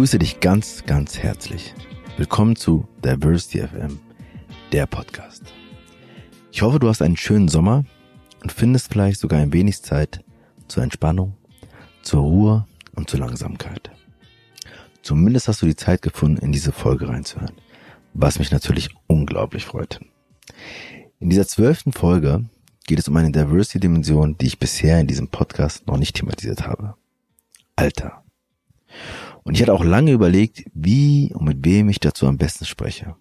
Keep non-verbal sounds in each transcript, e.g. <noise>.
begrüße dich ganz, ganz herzlich. Willkommen zu Diversity FM, der Podcast. Ich hoffe, du hast einen schönen Sommer und findest vielleicht sogar ein wenig Zeit zur Entspannung, zur Ruhe und zur Langsamkeit. Zumindest hast du die Zeit gefunden, in diese Folge reinzuhören, was mich natürlich unglaublich freut. In dieser zwölften Folge geht es um eine Diversity-Dimension, die ich bisher in diesem Podcast noch nicht thematisiert habe. Alter. Und ich hatte auch lange überlegt, wie und mit wem ich dazu am besten spreche.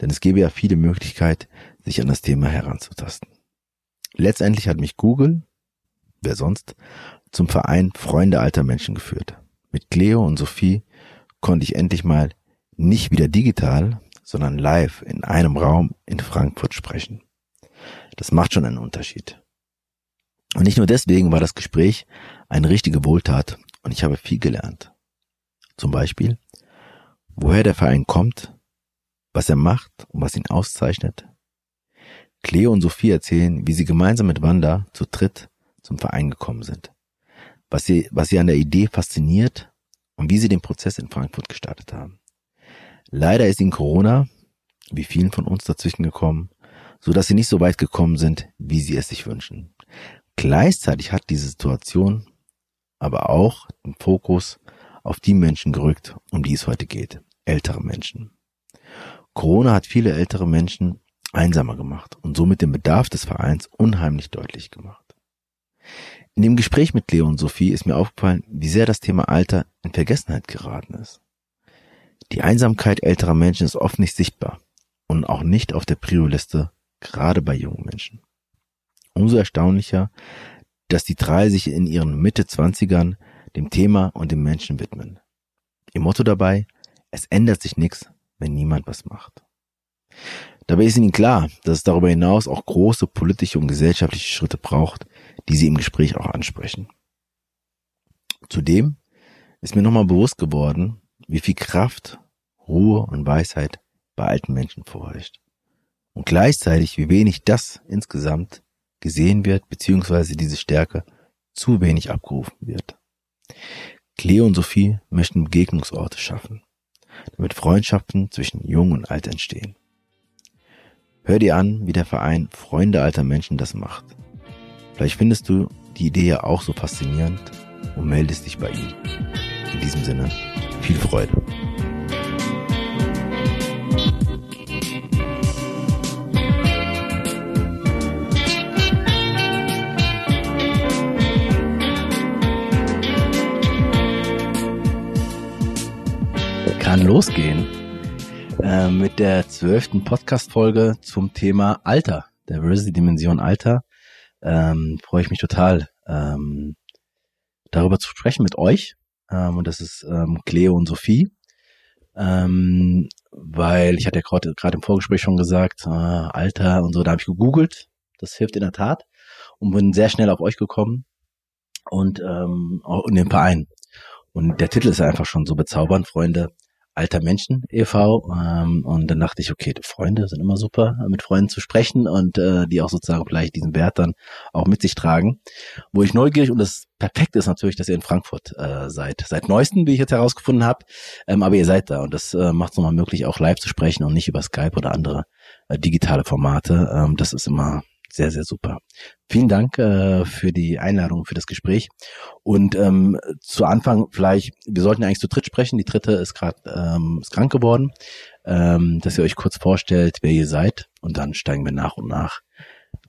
Denn es gäbe ja viele Möglichkeiten, sich an das Thema heranzutasten. Letztendlich hat mich Google, wer sonst, zum Verein Freunde alter Menschen geführt. Mit Cleo und Sophie konnte ich endlich mal nicht wieder digital, sondern live in einem Raum in Frankfurt sprechen. Das macht schon einen Unterschied. Und nicht nur deswegen war das Gespräch eine richtige Wohltat und ich habe viel gelernt. Zum Beispiel, woher der Verein kommt, was er macht und was ihn auszeichnet. Cleo und Sophie erzählen, wie sie gemeinsam mit Wanda zu dritt zum Verein gekommen sind. Was sie, was sie an der Idee fasziniert und wie sie den Prozess in Frankfurt gestartet haben. Leider ist ihnen Corona, wie vielen von uns dazwischen gekommen, so dass sie nicht so weit gekommen sind, wie sie es sich wünschen. Gleichzeitig hat diese Situation aber auch den Fokus auf die Menschen gerückt, um die es heute geht. Ältere Menschen. Corona hat viele ältere Menschen einsamer gemacht und somit den Bedarf des Vereins unheimlich deutlich gemacht. In dem Gespräch mit Leo und Sophie ist mir aufgefallen, wie sehr das Thema Alter in Vergessenheit geraten ist. Die Einsamkeit älterer Menschen ist oft nicht sichtbar und auch nicht auf der Prio-Liste, gerade bei jungen Menschen. Umso erstaunlicher, dass die drei sich in ihren Mitte Zwanzigern dem Thema und dem Menschen widmen. Ihr Motto dabei, es ändert sich nichts, wenn niemand was macht. Dabei ist ihnen klar, dass es darüber hinaus auch große politische und gesellschaftliche Schritte braucht, die sie im Gespräch auch ansprechen. Zudem ist mir nochmal bewusst geworden, wie viel Kraft, Ruhe und Weisheit bei alten Menschen vorherrscht. Und gleichzeitig, wie wenig das insgesamt gesehen wird, beziehungsweise diese Stärke zu wenig abgerufen wird. Cleo und Sophie möchten Begegnungsorte schaffen, damit Freundschaften zwischen Jung und Alt entstehen. Hör dir an, wie der Verein Freunde alter Menschen das macht. Vielleicht findest du die Idee ja auch so faszinierend und meldest dich bei ihm. In diesem Sinne, viel Freude. Kann losgehen äh, mit der zwölften Podcast-Folge zum Thema Alter, Diversity-Dimension Alter. Ähm, freue ich mich total, ähm, darüber zu sprechen mit euch. Ähm, und das ist ähm, Cleo und Sophie. Ähm, weil ich hatte ja gerade im Vorgespräch schon gesagt, äh, Alter und so, da habe ich gegoogelt. Das hilft in der Tat. Und bin sehr schnell auf euch gekommen und ähm, in den Verein. Und der Titel ist einfach schon so bezaubernd, Freunde alter Menschen e.V. Ähm, und dann dachte ich, okay, Freunde sind immer super, mit Freunden zu sprechen und äh, die auch sozusagen vielleicht diesen Wert dann auch mit sich tragen. Wo ich neugierig und das Perfekte ist natürlich, dass ihr in Frankfurt äh, seid. Seit neuestem, wie ich jetzt herausgefunden habe, ähm, aber ihr seid da und das äh, macht es nochmal möglich, auch live zu sprechen und nicht über Skype oder andere äh, digitale Formate. Ähm, das ist immer sehr, sehr super. Vielen Dank äh, für die Einladung, für das Gespräch. Und ähm, zu Anfang vielleicht, wir sollten eigentlich zu dritt sprechen. Die dritte ist gerade ähm, ist krank geworden. Ähm, dass ihr euch kurz vorstellt, wer ihr seid. Und dann steigen wir nach und nach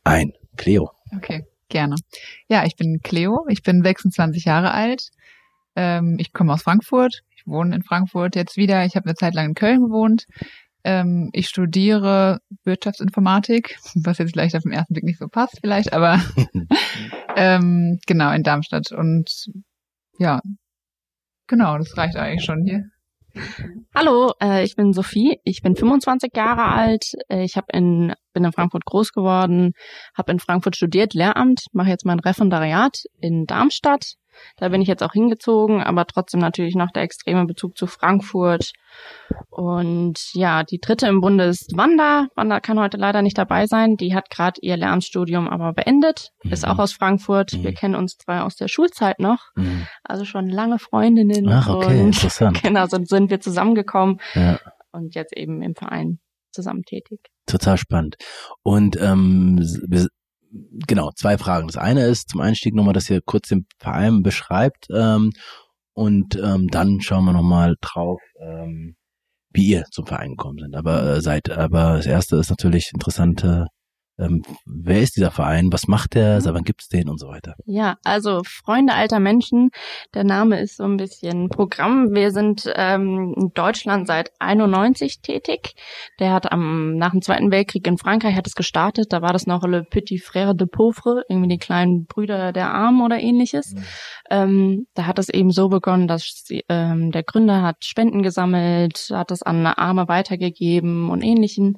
ein. Cleo. Okay, gerne. Ja, ich bin Cleo. Ich bin 26 Jahre alt. Ähm, ich komme aus Frankfurt. Ich wohne in Frankfurt jetzt wieder. Ich habe eine Zeit lang in Köln gewohnt. Ähm, ich studiere Wirtschaftsinformatik, was jetzt vielleicht auf den ersten Blick nicht so passt vielleicht, aber <laughs> ähm, genau in Darmstadt. Und ja, genau, das reicht eigentlich schon hier. Hallo, äh, ich bin Sophie. Ich bin 25 Jahre alt. Äh, ich hab in, bin in Frankfurt groß geworden, habe in Frankfurt studiert, Lehramt, mache jetzt mein Referendariat in Darmstadt Da bin ich jetzt auch hingezogen, aber trotzdem natürlich noch der extreme Bezug zu Frankfurt. Und ja, die dritte im Bunde ist Wanda. Wanda kann heute leider nicht dabei sein. Die hat gerade ihr Lernstudium aber beendet, mhm. ist auch aus Frankfurt. Mhm. Wir kennen uns zwar aus der Schulzeit noch, mhm. also schon lange Freundinnen. Ach, okay, und, interessant. <laughs> Genau, so sind wir zusammengekommen ja. und jetzt eben im Verein zusammen tätig. Total spannend. Und ähm, genau, zwei Fragen. Das eine ist zum Einstieg nochmal, dass ihr kurz den Verein beschreibt ähm, und ähm, dann schauen wir nochmal drauf, ähm, wie ihr zum Verein gekommen sind. Aber äh, seit, aber das erste ist natürlich interessante ähm, wer ist dieser Verein? Was macht der? Seit wann gibt's den und so weiter? Ja, also Freunde alter Menschen. Der Name ist so ein bisschen Programm. Wir sind ähm, in Deutschland seit 91 tätig. Der hat am nach dem Zweiten Weltkrieg in Frankreich hat es gestartet. Da war das noch Le Petit Frère de Pauvre, irgendwie die kleinen Brüder der Armen oder ähnliches. Mhm. Ähm, da hat es eben so begonnen, dass ähm, der Gründer hat Spenden gesammelt, hat es an Arme weitergegeben und ähnlichen.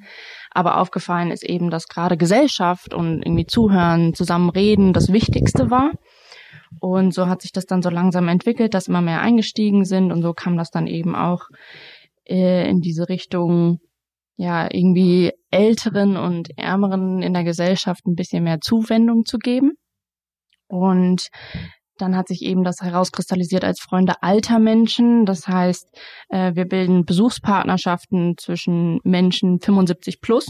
Aber aufgefallen ist eben, dass gerade Gesellschaft und irgendwie Zuhören, zusammen reden das Wichtigste war. Und so hat sich das dann so langsam entwickelt, dass immer mehr eingestiegen sind und so kam das dann eben auch äh, in diese Richtung, ja, irgendwie Älteren und Ärmeren in der Gesellschaft ein bisschen mehr Zuwendung zu geben. Und dann hat sich eben das herauskristallisiert als Freunde alter Menschen. Das heißt, äh, wir bilden Besuchspartnerschaften zwischen Menschen 75 plus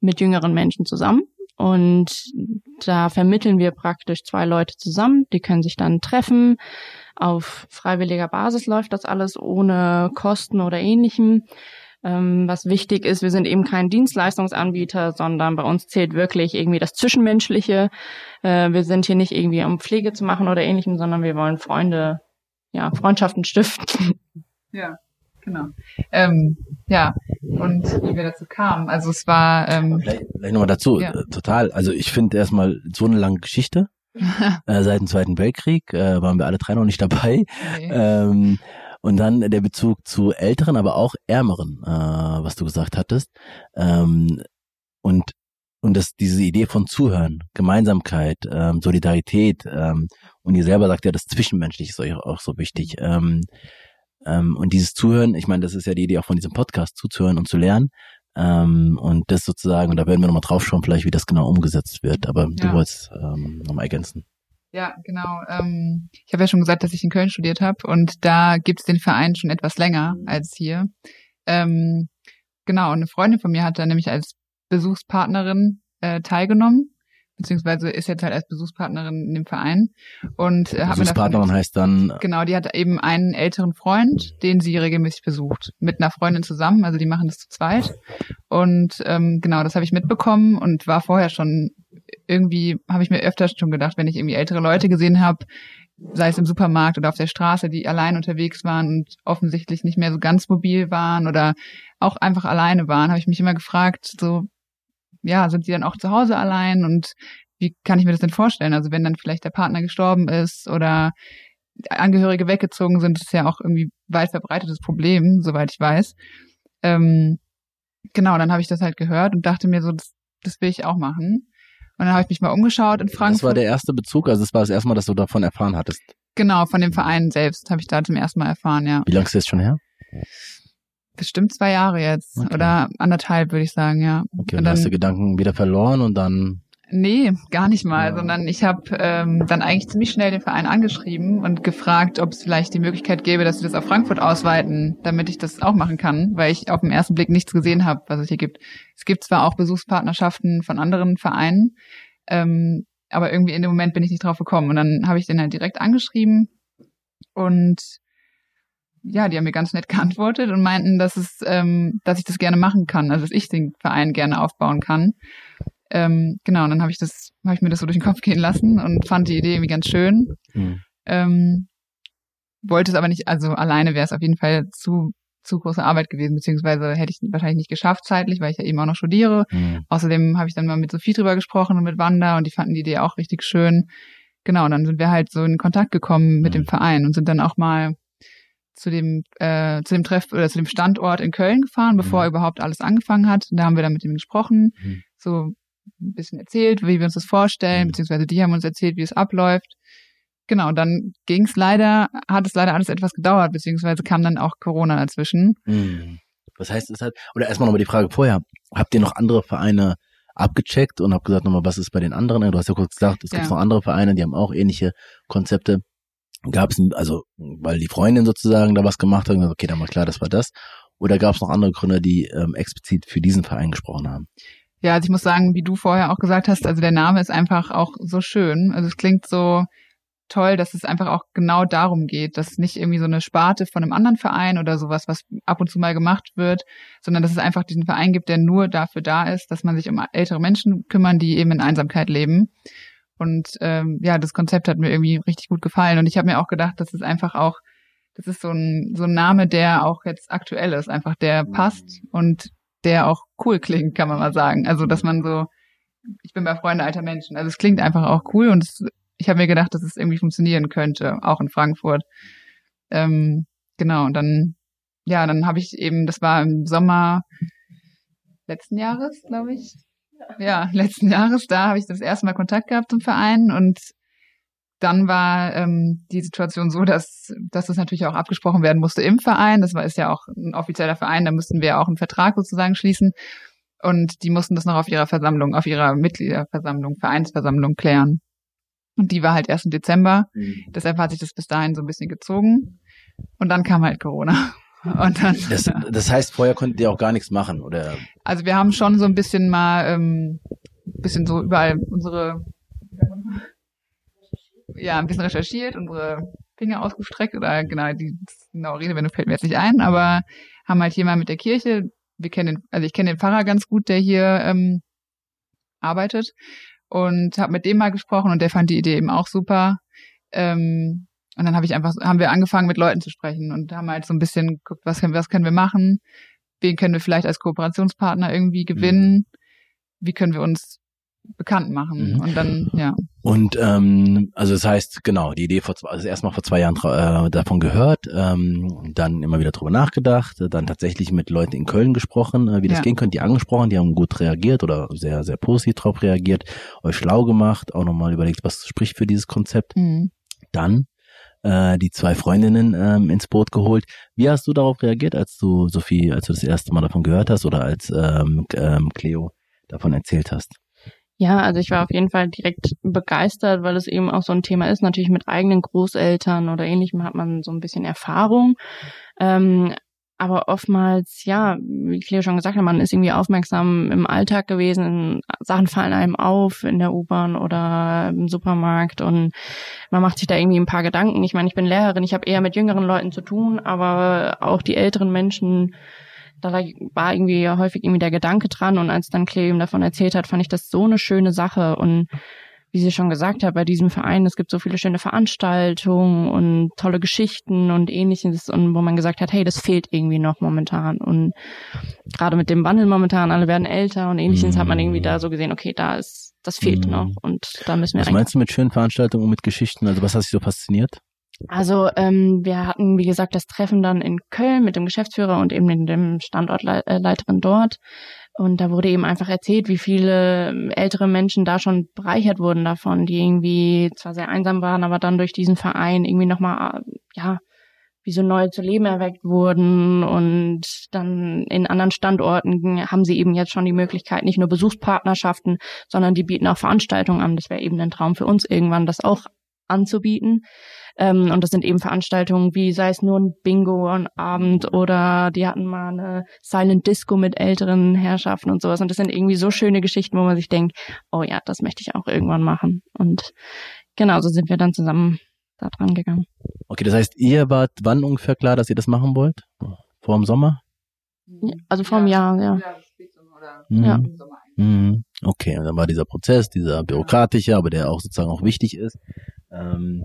mit jüngeren Menschen zusammen. Und da vermitteln wir praktisch zwei Leute zusammen. Die können sich dann treffen. Auf freiwilliger Basis läuft das alles ohne Kosten oder ähnlichem. Ähm, was wichtig ist, wir sind eben kein Dienstleistungsanbieter, sondern bei uns zählt wirklich irgendwie das Zwischenmenschliche. Äh, wir sind hier nicht irgendwie um Pflege zu machen oder ähnlichem, sondern wir wollen Freunde, ja, Freundschaften stiften. Ja, genau. Ähm, ja, und wie wir dazu kamen, also es war ähm, vielleicht, vielleicht nochmal dazu, ja. äh, total. Also ich finde erstmal so eine lange Geschichte. <laughs> äh, seit dem Zweiten Weltkrieg äh, waren wir alle drei noch nicht dabei. Nee. Ähm, und dann der Bezug zu älteren, aber auch ärmeren, äh, was du gesagt hattest. Ähm, und und das, diese Idee von Zuhören, Gemeinsamkeit, ähm, Solidarität ähm, und ihr selber sagt ja, das Zwischenmenschliche ist euch auch so wichtig. Ähm, ähm, und dieses Zuhören, ich meine, das ist ja die Idee auch von diesem Podcast, zuzuhören und zu lernen. Ähm, und das sozusagen, und da werden wir nochmal drauf schauen, vielleicht wie das genau umgesetzt wird. Aber ja. du wolltest ähm, nochmal ergänzen. Ja, genau. Ähm, ich habe ja schon gesagt, dass ich in Köln studiert habe und da gibt es den Verein schon etwas länger als hier. Ähm, genau, und eine Freundin von mir hat da nämlich als Besuchspartnerin äh, teilgenommen, beziehungsweise ist jetzt halt als Besuchspartnerin in dem Verein. Und äh, Besuchspartnerin heißt dann genau, die hat eben einen älteren Freund, den sie regelmäßig besucht, mit einer Freundin zusammen. Also die machen das zu zweit. Und ähm, genau, das habe ich mitbekommen und war vorher schon irgendwie habe ich mir öfter schon gedacht, wenn ich irgendwie ältere Leute gesehen habe, sei es im Supermarkt oder auf der Straße, die allein unterwegs waren und offensichtlich nicht mehr so ganz mobil waren oder auch einfach alleine waren, habe ich mich immer gefragt, so, ja, sind sie dann auch zu Hause allein und wie kann ich mir das denn vorstellen? Also wenn dann vielleicht der Partner gestorben ist oder Angehörige weggezogen sind, ist ja auch irgendwie weit verbreitetes Problem, soweit ich weiß. Ähm, genau, dann habe ich das halt gehört und dachte mir so, das, das will ich auch machen. Und dann habe ich mich mal umgeschaut in Frankfurt. Das war der erste Bezug, also das war das erste Mal, dass du davon erfahren hattest. Genau, von dem Verein selbst habe ich da zum ersten Mal erfahren, ja. Wie lange ist das schon her? Bestimmt zwei Jahre jetzt. Okay. Oder anderthalb, würde ich sagen, ja. Okay, und, und dann hast du Gedanken wieder verloren und dann Nee, gar nicht mal, ja. sondern ich habe ähm, dann eigentlich ziemlich schnell den Verein angeschrieben und gefragt, ob es vielleicht die Möglichkeit gäbe, dass sie das auf Frankfurt ausweiten, damit ich das auch machen kann, weil ich auf den ersten Blick nichts gesehen habe, was es hier gibt. Es gibt zwar auch Besuchspartnerschaften von anderen Vereinen, ähm, aber irgendwie in dem Moment bin ich nicht drauf gekommen. Und dann habe ich den halt direkt angeschrieben und ja, die haben mir ganz nett <laughs> geantwortet und meinten, dass es, ähm, dass ich das gerne machen kann, also dass ich den Verein gerne aufbauen kann. Ähm, genau, und dann habe ich das, habe ich mir das so durch den Kopf gehen lassen und fand die Idee irgendwie ganz schön. Mhm. Ähm, wollte es aber nicht, also alleine wäre es auf jeden Fall zu zu große Arbeit gewesen, beziehungsweise hätte ich wahrscheinlich nicht geschafft zeitlich, weil ich ja eben auch noch studiere. Mhm. Außerdem habe ich dann mal mit Sophie drüber gesprochen und mit Wanda und die fanden die Idee auch richtig schön. Genau, und dann sind wir halt so in Kontakt gekommen mit mhm. dem Verein und sind dann auch mal zu dem äh, zu dem Treff oder zu dem Standort in Köln gefahren, bevor mhm. überhaupt alles angefangen hat. Da haben wir dann mit ihm gesprochen, mhm. so ein bisschen erzählt, wie wir uns das vorstellen, mhm. beziehungsweise die haben uns erzählt, wie es abläuft. genau, dann ging es leider, hat es leider alles etwas gedauert, beziehungsweise kam dann auch Corona dazwischen. Mhm. Was heißt es halt, oder erstmal nochmal die Frage vorher, habt ihr noch andere Vereine abgecheckt und habt gesagt nochmal, was ist bei den anderen? Du hast ja kurz gesagt, es gibt Ja. noch andere Vereine, die haben auch ähnliche Konzepte. Gab es, also, weil die Freundin sozusagen da was gemacht hat, und gesagt, okay, dann war klar, das war das. Oder gab es noch andere Gründer, die ähm, explizit für diesen Verein gesprochen haben? Ja, also ich muss sagen, wie du vorher auch gesagt hast, also der Name ist einfach auch so schön. Also es klingt so toll, dass es einfach auch genau darum geht, dass nicht irgendwie so eine Sparte von einem anderen Verein oder sowas, was ab und zu mal gemacht wird, sondern dass es einfach diesen Verein gibt, der nur dafür da ist, dass man sich um ältere Menschen kümmern, die eben in Einsamkeit leben. Und ähm, ja, das Konzept hat mir irgendwie richtig gut gefallen. Und ich habe mir auch gedacht, das ist einfach auch, das ist so ein, so ein Name, der auch jetzt aktuell ist, einfach der passt und der auch cool klingt, kann man mal sagen. Also, dass man so, ich bin bei Freunde alter Menschen. Also es klingt einfach auch cool und es, ich habe mir gedacht, dass es irgendwie funktionieren könnte, auch in Frankfurt. Ähm, genau, und dann, ja, dann habe ich eben, das war im Sommer letzten Jahres, glaube ich. Ja, letzten Jahres, da habe ich das erste Mal Kontakt gehabt zum Verein und dann war ähm, die Situation so, dass, dass das natürlich auch abgesprochen werden musste im Verein. Das war ist ja auch ein offizieller Verein, da mussten wir auch einen Vertrag sozusagen schließen. Und die mussten das noch auf ihrer Versammlung, auf ihrer Mitgliederversammlung, Vereinsversammlung klären. Und die war halt erst im Dezember. Deshalb hat sich das bis dahin so ein bisschen gezogen. Und dann kam halt Corona. <laughs> Und dann, Das, das heißt, vorher konntet ihr auch gar nichts machen, oder? also wir haben schon so ein bisschen mal, ähm, bisschen so überall unsere, ja, ein bisschen recherchiert, unsere Finger ausgestreckt oder genau, die genaue Redewendung fällt mir jetzt nicht ein, aber haben halt hier mal mit der Kirche, wir kennen den, also ich kenne den Pfarrer ganz gut, der hier ähm, arbeitet und habe mit dem mal gesprochen und der fand die Idee eben auch super. Ähm, und dann habe ich einfach, haben wir angefangen mit Leuten zu sprechen und haben halt so ein bisschen geguckt, was können, was können wir machen, wen können wir vielleicht als Kooperationspartner irgendwie gewinnen, wie können wir uns bekannt machen Mhm. und dann, ja. Und ähm, also das heißt, genau, die Idee vor zwei, also erstmal vor zwei Jahren äh, davon gehört, ähm, dann immer wieder drüber nachgedacht, dann tatsächlich mit Leuten in Köln gesprochen, äh, wie das Ja. gehen könnte, die angesprochen, die haben gut reagiert oder sehr, sehr positiv drauf reagiert, euch schlau gemacht, auch nochmal überlegt, was spricht für dieses Konzept. Mhm. Dann äh, die zwei Freundinnen ähm, ins Boot geholt. Wie hast du darauf reagiert, als du, Sophie, als du das erste Mal davon gehört hast oder als ähm, ähm, Cleo davon erzählt hast? Ja, also ich war auf jeden Fall direkt begeistert, weil es eben auch so ein Thema ist. Natürlich mit eigenen Großeltern oder ähnlichem hat man so ein bisschen Erfahrung. Ähm, aber oftmals, ja, wie Cleo schon gesagt hat, man ist irgendwie aufmerksam im Alltag gewesen. Sachen fallen einem auf in der U-Bahn oder im Supermarkt und man macht sich da irgendwie ein paar Gedanken. Ich meine, ich bin Lehrerin, ich habe eher mit jüngeren Leuten zu tun, aber auch die älteren Menschen da war irgendwie häufig irgendwie der Gedanke dran und als dann Cleo ihm davon erzählt hat, fand ich das so eine schöne Sache und wie sie schon gesagt hat, bei diesem Verein, es gibt so viele schöne Veranstaltungen und tolle Geschichten und ähnliches und wo man gesagt hat, hey, das fehlt irgendwie noch momentan und gerade mit dem Wandel momentan, alle werden älter und ähnliches, Mhm. hat man irgendwie da so gesehen, okay, da ist, das fehlt Mhm. noch und da müssen wir Was meinst du mit schönen Veranstaltungen und mit Geschichten? Also was hat dich so fasziniert? Also ähm, wir hatten, wie gesagt, das Treffen dann in Köln mit dem Geschäftsführer und eben mit dem Standortleiterin dort. Und da wurde eben einfach erzählt, wie viele ältere Menschen da schon bereichert wurden davon, die irgendwie zwar sehr einsam waren, aber dann durch diesen Verein irgendwie nochmal, ja, wie so neu zu Leben erweckt wurden und dann in anderen Standorten haben sie eben jetzt schon die Möglichkeit, nicht nur Besuchspartnerschaften, sondern die bieten auch Veranstaltungen an. Das wäre eben ein Traum für uns irgendwann, das auch anzubieten. Ähm, und das sind eben Veranstaltungen wie, sei es nur ein Bingo am Abend oder die hatten mal eine Silent Disco mit älteren Herrschaften und sowas. Und das sind irgendwie so schöne Geschichten, wo man sich denkt, oh ja, das möchte ich auch irgendwann machen. Und genau, so sind wir dann zusammen da dran gegangen. Okay, das heißt, ihr wart wann ungefähr klar, dass ihr das machen wollt? Vor dem Sommer? Ja, also vor einem Jahr, ja. Mhm. Ja. Mhm. Okay, und dann war dieser Prozess, dieser bürokratische, aber der auch sozusagen auch wichtig ist. Ähm,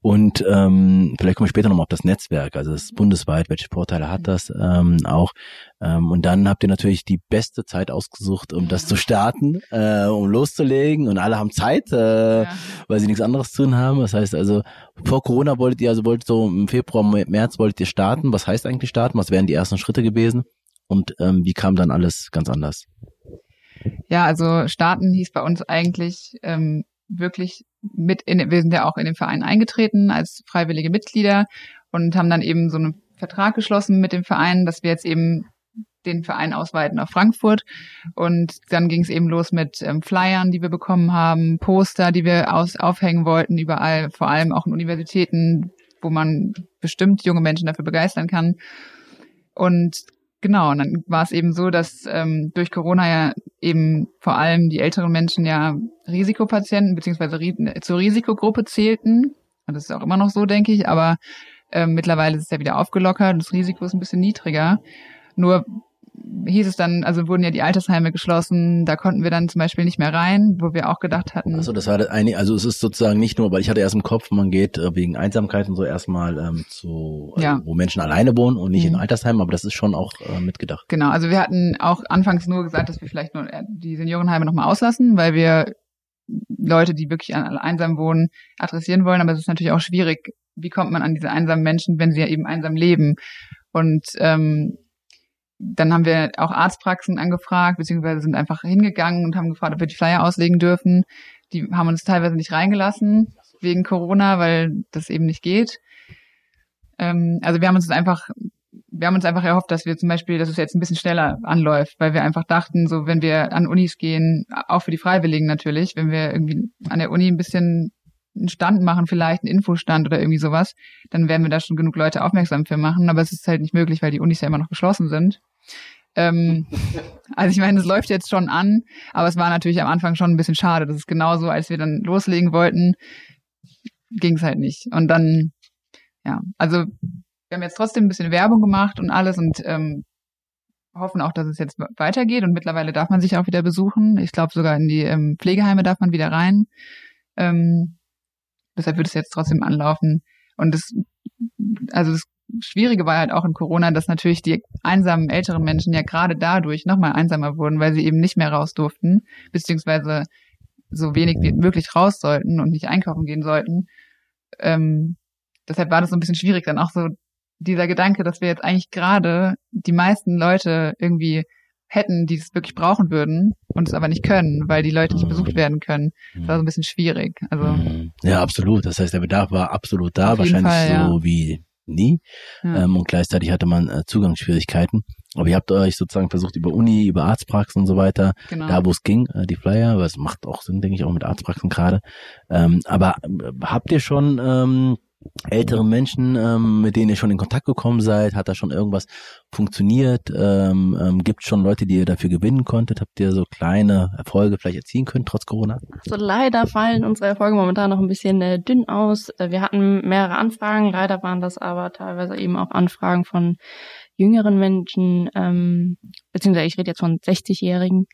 und ähm, vielleicht kommen wir später nochmal auf das Netzwerk, also das bundesweit, welche Vorteile hat das ähm, auch. Ähm, und dann habt ihr natürlich die beste Zeit ausgesucht, um das zu starten, äh, um loszulegen. Und alle haben Zeit, äh, Ja. weil sie nichts anderes zu tun haben. Das heißt also, vor Corona wolltet ihr, also wolltet so im Februar, März wolltet ihr starten. Was heißt eigentlich starten? Was wären die ersten Schritte gewesen? Und ähm, wie kam dann alles ganz anders? Ja, also starten hieß bei uns eigentlich, ähm, wirklich mit in, wir sind ja auch in den Verein eingetreten als freiwillige Mitglieder und haben dann eben so einen Vertrag geschlossen mit dem Verein, dass wir jetzt eben den Verein ausweiten auf Frankfurt. Und dann ging es eben los mit ähm, Flyern, die wir bekommen haben, Poster, die wir aus, aufhängen wollten, überall, vor allem auch in Universitäten, wo man bestimmt junge Menschen dafür begeistern kann. Und genau, und dann war es eben so, dass ähm, durch Corona ja eben vor allem die älteren Menschen ja Risikopatienten beziehungsweise zur Risikogruppe zählten. Und das ist auch immer noch so, denke ich, aber ähm, mittlerweile ist es ja wieder aufgelockert, das Risiko ist ein bisschen niedriger. Nur hieß es dann, also wurden ja die Altersheime geschlossen, da konnten wir dann zum Beispiel nicht mehr rein, wo wir auch gedacht hatten. Also das war das eine, also es ist sozusagen nicht nur, weil ich hatte erst im Kopf, man geht äh, wegen Einsamkeit und so erstmal ähm, zu, also ja. wo Menschen alleine wohnen und nicht mhm. in Altersheimen, aber das ist schon auch äh, mitgedacht. Genau, also wir hatten auch anfangs nur gesagt, dass wir vielleicht nur äh, die Seniorenheime nochmal auslassen, weil wir Leute, die wirklich einsam wohnen, adressieren wollen, aber es ist natürlich auch schwierig, wie kommt man an diese einsamen Menschen, wenn sie ja eben einsam leben. Und ähm, dann haben wir auch Arztpraxen angefragt, beziehungsweise sind einfach hingegangen und haben gefragt, ob wir die Flyer auslegen dürfen. Die haben uns teilweise nicht reingelassen wegen Corona, weil das eben nicht geht. Ähm, also wir haben uns einfach, wir haben uns einfach erhofft, dass wir zum Beispiel, dass es jetzt ein bisschen schneller anläuft, weil wir einfach dachten, so wenn wir an Unis gehen, auch für die Freiwilligen natürlich, wenn wir irgendwie an der Uni ein bisschen einen Stand machen, vielleicht einen Infostand oder irgendwie sowas, dann werden wir da schon genug Leute aufmerksam für machen. Aber es ist halt nicht möglich, weil die Unis ja immer noch geschlossen sind. Ähm, also ich meine, es läuft jetzt schon an, aber es war natürlich am Anfang schon ein bisschen schade. Das ist genauso, als wir dann loslegen wollten, ging es halt nicht. Und dann, ja, also wir haben jetzt trotzdem ein bisschen Werbung gemacht und alles und ähm, hoffen auch, dass es jetzt weitergeht. Und mittlerweile darf man sich auch wieder besuchen. Ich glaube, sogar in die ähm, Pflegeheime darf man wieder rein. Ähm, Deshalb wird es jetzt trotzdem anlaufen. Und das, also das Schwierige war halt auch in Corona, dass natürlich die einsamen älteren Menschen ja gerade dadurch nochmal einsamer wurden, weil sie eben nicht mehr raus durften, beziehungsweise so wenig wie möglich raus sollten und nicht einkaufen gehen sollten. Ähm, deshalb war das so ein bisschen schwierig, dann auch so dieser Gedanke, dass wir jetzt eigentlich gerade die meisten Leute irgendwie hätten, die es wirklich brauchen würden und es aber nicht können, weil die Leute nicht besucht werden können. Das war so ein bisschen schwierig. Also mhm. ja, absolut. Das heißt, der Bedarf war absolut da, wahrscheinlich Fall, ja. so wie nie. Ja. Ähm, und gleichzeitig hatte man äh, Zugangsschwierigkeiten. Aber ihr habt euch sozusagen versucht, über Uni, über Arztpraxen und so weiter, genau. da wo es ging, äh, die Flyer, es macht auch Sinn, denke ich, auch mit Arztpraxen gerade. Ähm, aber äh, habt ihr schon ähm, ältere Menschen, ähm, mit denen ihr schon in Kontakt gekommen seid? Hat da schon irgendwas funktioniert? Ähm, ähm, Gibt schon Leute, die ihr dafür gewinnen konntet? Habt ihr so kleine Erfolge vielleicht erzielen können, trotz Corona? So also leider fallen unsere Erfolge momentan noch ein bisschen äh, dünn aus. Äh, wir hatten mehrere Anfragen, leider waren das aber teilweise eben auch Anfragen von jüngeren Menschen, ähm, beziehungsweise ich rede jetzt von 60-Jährigen,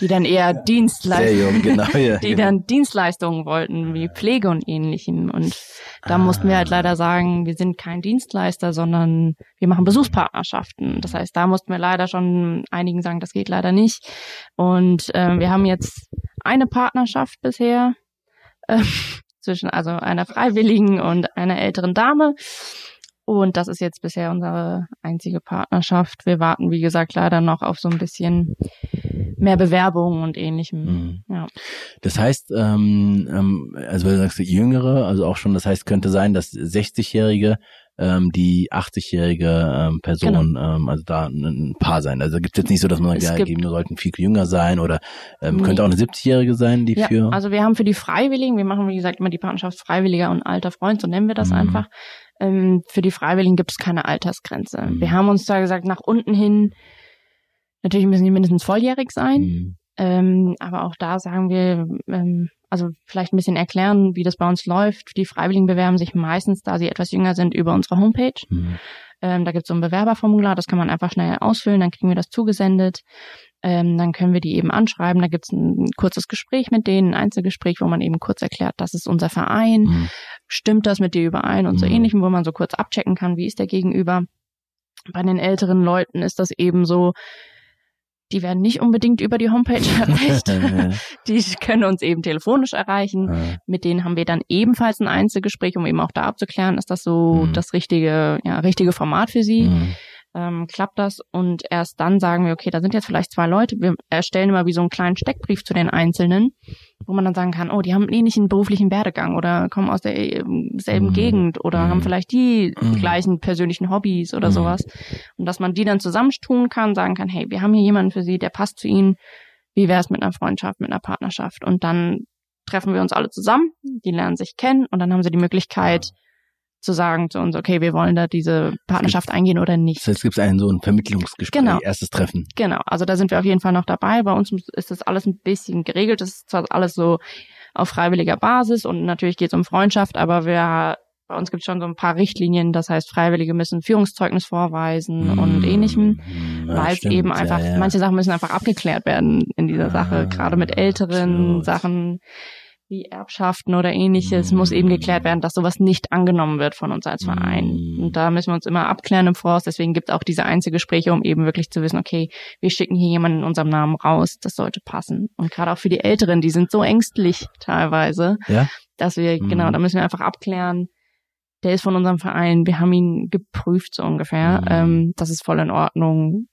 die dann eher Dienstleistungen, genau, <laughs> ja, die genau. dann Dienstleistungen wollten, wie Pflege und ähnlichem. Und da ah. mussten wir halt leider sagen, wir sind kein Dienstleister, sondern wir machen Besuchspartnerschaften. Das heißt, da mussten wir leider schon einigen sagen, das geht leider nicht. Und äh, wir haben jetzt eine Partnerschaft bisher äh, <laughs> zwischen also einer Freiwilligen und einer älteren Dame. Und das ist jetzt bisher unsere einzige Partnerschaft. Wir warten, wie gesagt, leider noch auf so ein bisschen mehr Bewerbungen und ähnlichem. Mhm. Ja. Das heißt, ähm, ähm, also wenn du sagst Jüngere, also auch schon, das heißt, könnte sein, dass 60-Jährige ähm, die 80-jährige ähm, Person, genau. ähm, also da ein Paar sein. Also gibt es jetzt nicht so, dass man sagt, ja, die sollten viel jünger sein oder ähm, nee. könnte auch eine 70-jährige sein, die ja, für. Also wir haben für die Freiwilligen, wir machen wie gesagt immer die Partnerschaft Freiwilliger und alter Freund, so nennen wir das mhm. einfach. Ähm, für die Freiwilligen gibt es keine Altersgrenze. Mhm. Wir haben uns da gesagt, nach unten hin, natürlich müssen die mindestens volljährig sein. Mhm. Ähm, aber auch da sagen wir, ähm, also vielleicht ein bisschen erklären, wie das bei uns läuft. Die Freiwilligen bewerben sich meistens, da sie etwas jünger sind, über unsere Homepage. Mhm. Ähm, da gibt es so ein Bewerberformular, das kann man einfach schnell ausfüllen, dann kriegen wir das zugesendet. Ähm, dann können wir die eben anschreiben. Da gibt es ein kurzes Gespräch mit denen, ein Einzelgespräch, wo man eben kurz erklärt, das ist unser Verein, mhm. stimmt das mit dir überein und so mhm. ähnlichem, wo man so kurz abchecken kann, wie ist der Gegenüber. Bei den älteren Leuten ist das eben so, die werden nicht unbedingt über die Homepage <laughs> erreicht. <laughs> die können uns eben telefonisch erreichen. Mit denen haben wir dann ebenfalls ein Einzelgespräch, um eben auch da abzuklären, ist das so mhm. das richtige, ja, richtige Format für sie. Mhm. Ähm, klappt das und erst dann sagen wir, okay, da sind jetzt vielleicht zwei Leute, wir erstellen immer wie so einen kleinen Steckbrief zu den Einzelnen, wo man dann sagen kann, oh, die haben einen ähnlichen beruflichen Werdegang oder kommen aus derselben äh, mhm. Gegend oder mhm. haben vielleicht die mhm. gleichen persönlichen Hobbys oder mhm. sowas und dass man die dann zusammentun kann, sagen kann, hey, wir haben hier jemanden für sie, der passt zu ihnen, wie wäre es mit einer Freundschaft, mit einer Partnerschaft und dann treffen wir uns alle zusammen, die lernen sich kennen und dann haben sie die Möglichkeit, zu sagen zu uns, okay, wir wollen da diese Partnerschaft gibt, eingehen oder nicht. Das heißt, gibt es einen so ein Vermittlungsgespräch, genau. erstes Treffen. Genau, also da sind wir auf jeden Fall noch dabei. Bei uns ist das alles ein bisschen geregelt. Das ist zwar alles so auf freiwilliger Basis und natürlich geht es um Freundschaft, aber wir bei uns gibt es schon so ein paar Richtlinien, das heißt, Freiwillige müssen Führungszeugnis vorweisen mm, und ähnlichem, ja, weil es eben einfach, ja, ja. manche Sachen müssen einfach abgeklärt werden in dieser Sache, gerade mit älteren absolut. Sachen wie Erbschaften oder ähnliches, muss eben geklärt werden, dass sowas nicht angenommen wird von uns als Verein. Mm. Und da müssen wir uns immer abklären im Voraus. Deswegen gibt es auch diese Einzelgespräche, um eben wirklich zu wissen, okay, wir schicken hier jemanden in unserem Namen raus, das sollte passen. Und gerade auch für die Älteren, die sind so ängstlich teilweise, ja? dass wir, mm. genau, da müssen wir einfach abklären, der ist von unserem Verein, wir haben ihn geprüft so ungefähr, mm. ähm, das ist voll in Ordnung,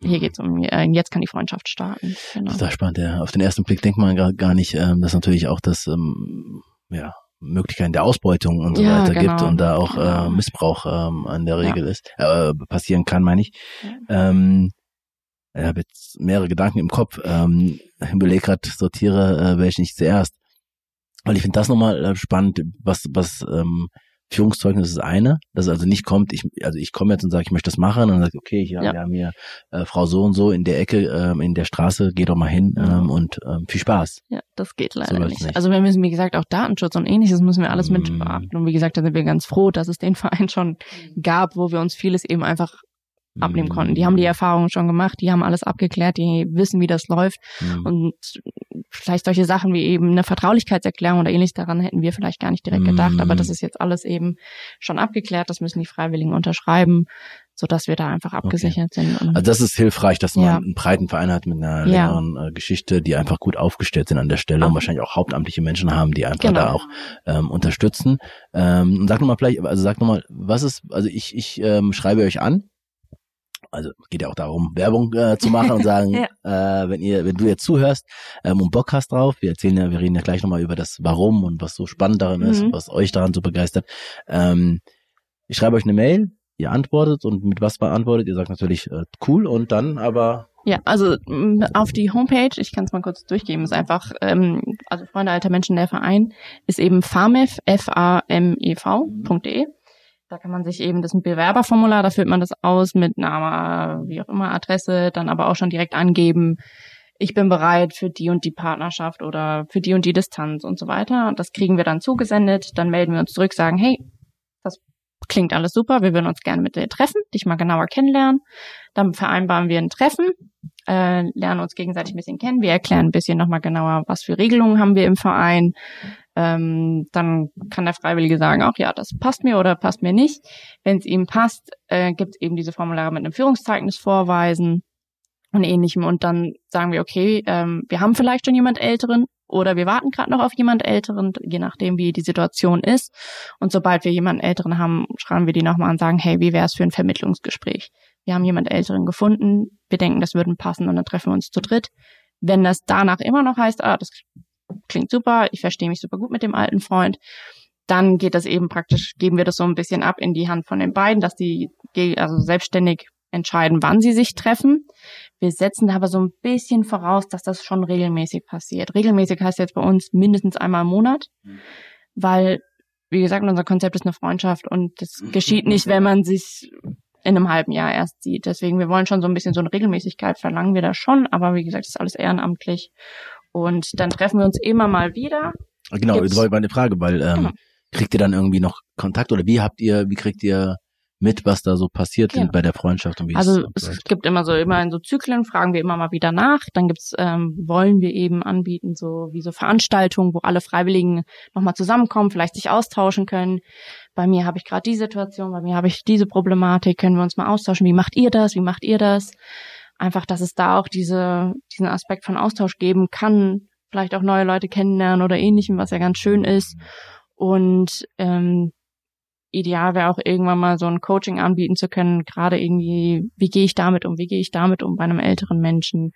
hier geht's um, äh, jetzt kann die Freundschaft starten. Genau. Das ist spannend, ja. Auf den ersten Blick denkt man gar, gar nicht, ähm, dass natürlich auch das, ähm, ja, Möglichkeiten der Ausbeutung und so ja, weiter genau. gibt und da auch genau. äh, Missbrauch ähm, an der Regel ja. ist, äh, passieren kann, meine ich. Ja. Ähm, ich habe jetzt mehrere Gedanken im Kopf. Ähm, ich überlege gerade, sortiere äh, welche nicht zuerst. Weil ich finde das nochmal äh, spannend, was, was ähm, Führungszeugnis ist eine, dass also nicht kommt, ich, also ich komme jetzt und sage, ich möchte das machen und dann sage, okay, hier, ja. wir haben hier äh, Frau so und so in der Ecke, ähm, in der Straße, geh doch mal hin ähm, und ähm, viel Spaß. Ja, das geht leider so nicht. nicht. Also wir müssen, wie gesagt, auch Datenschutz und ähnliches müssen wir alles mm. mit beachten. Und wie gesagt, da sind wir ganz froh, dass es den <laughs> Verein schon gab, wo wir uns vieles eben einfach abnehmen konnten. Die haben die Erfahrungen schon gemacht, die haben alles abgeklärt, die wissen, wie das läuft. Mhm. Und vielleicht solche Sachen wie eben eine Vertraulichkeitserklärung oder ähnliches daran hätten wir vielleicht gar nicht direkt gedacht. Mhm. Aber das ist jetzt alles eben schon abgeklärt. Das müssen die Freiwilligen unterschreiben, so dass wir da einfach abgesichert okay. sind. Also das ist hilfreich, dass man ja. einen breiten Verein hat mit einer längeren ja. Äh, Geschichte, die einfach gut aufgestellt sind an der Stelle auch. und wahrscheinlich auch hauptamtliche Menschen haben, die einfach genau. da auch ähm, unterstützen. Ähm, sag nochmal vielleicht, also sag nochmal, was ist, also ich, ich ähm, schreibe euch an also geht ja auch darum, Werbung äh, zu machen und sagen, <laughs> ja. äh, wenn ihr, wenn du jetzt zuhörst ähm, und Bock hast drauf, wir erzählen ja, wir reden ja gleich nochmal über das Warum und was so spannend daran ist, mhm. was euch daran so begeistert. Ähm, ich schreibe euch eine Mail, ihr antwortet und mit was beantwortet, ihr sagt natürlich äh, cool und dann aber ja, also auf die Homepage, ich kann es mal kurz durchgeben, ist einfach, ähm, also Freunde alter Menschen, der Verein, ist eben famev, F-A-M-E-V.de. Da kann man sich eben, das ist ein Bewerberformular, da füllt man das aus mit Name, wie auch immer, Adresse, dann aber auch schon direkt angeben, ich bin bereit für die und die Partnerschaft oder für die und die Distanz und so weiter. Und das kriegen wir dann zugesendet, dann melden wir uns zurück, sagen, hey, das klingt alles super, wir würden uns gerne mit dir treffen, dich mal genauer kennenlernen. Dann vereinbaren wir ein Treffen, äh, lernen uns gegenseitig ein bisschen kennen. Wir erklären ein bisschen nochmal genauer, was für Regelungen haben wir im Verein, ähm, dann kann der Freiwillige sagen, auch ja, das passt mir oder passt mir nicht. Wenn es ihm passt, äh, gibt es eben diese Formulare mit einem Führungszeugnis vorweisen und ähnlichem. Und dann sagen wir, okay, ähm, wir haben vielleicht schon jemand Älteren oder wir warten gerade noch auf jemand Älteren, je nachdem, wie die Situation ist. Und sobald wir jemanden Älteren haben, schreiben wir die nochmal und sagen, hey, wie wäre es für ein Vermittlungsgespräch? Wir haben jemand Älteren gefunden, wir denken, das würden passen und dann treffen wir uns zu dritt. Wenn das danach immer noch heißt, ah, das klingt super, ich verstehe mich super gut mit dem alten Freund. Dann geht das eben praktisch, geben wir das so ein bisschen ab in die Hand von den beiden, dass die also selbstständig entscheiden, wann sie sich treffen. Wir setzen aber so ein bisschen voraus, dass das schon regelmäßig passiert. Regelmäßig heißt jetzt bei uns mindestens einmal im Monat, weil, wie gesagt, unser Konzept ist eine Freundschaft und das geschieht nicht, wenn man sich in einem halben Jahr erst sieht. Deswegen, wir wollen schon so ein bisschen so eine Regelmäßigkeit verlangen wir da schon, aber wie gesagt, das ist alles ehrenamtlich und dann treffen wir uns immer mal wieder. Genau, Gibt's, das war meine Frage, weil ähm, genau. kriegt ihr dann irgendwie noch Kontakt oder wie habt ihr, wie kriegt ihr mit, was da so passiert ja. bei der Freundschaft und wie Also es, es gibt immer so immer in so Zyklen, fragen wir immer mal wieder nach. Dann gibt's, ähm, wollen wir eben anbieten, so wie so Veranstaltungen, wo alle Freiwilligen nochmal zusammenkommen, vielleicht sich austauschen können. Bei mir habe ich gerade die Situation, bei mir habe ich diese Problematik, können wir uns mal austauschen, wie macht ihr das, wie macht ihr das? Einfach, dass es da auch diese, diesen Aspekt von Austausch geben kann, vielleicht auch neue Leute kennenlernen oder ähnlichem, was ja ganz schön ist. Und ähm, ideal wäre auch irgendwann mal so ein Coaching anbieten zu können, gerade irgendwie, wie gehe ich damit um, wie gehe ich damit um bei einem älteren Menschen,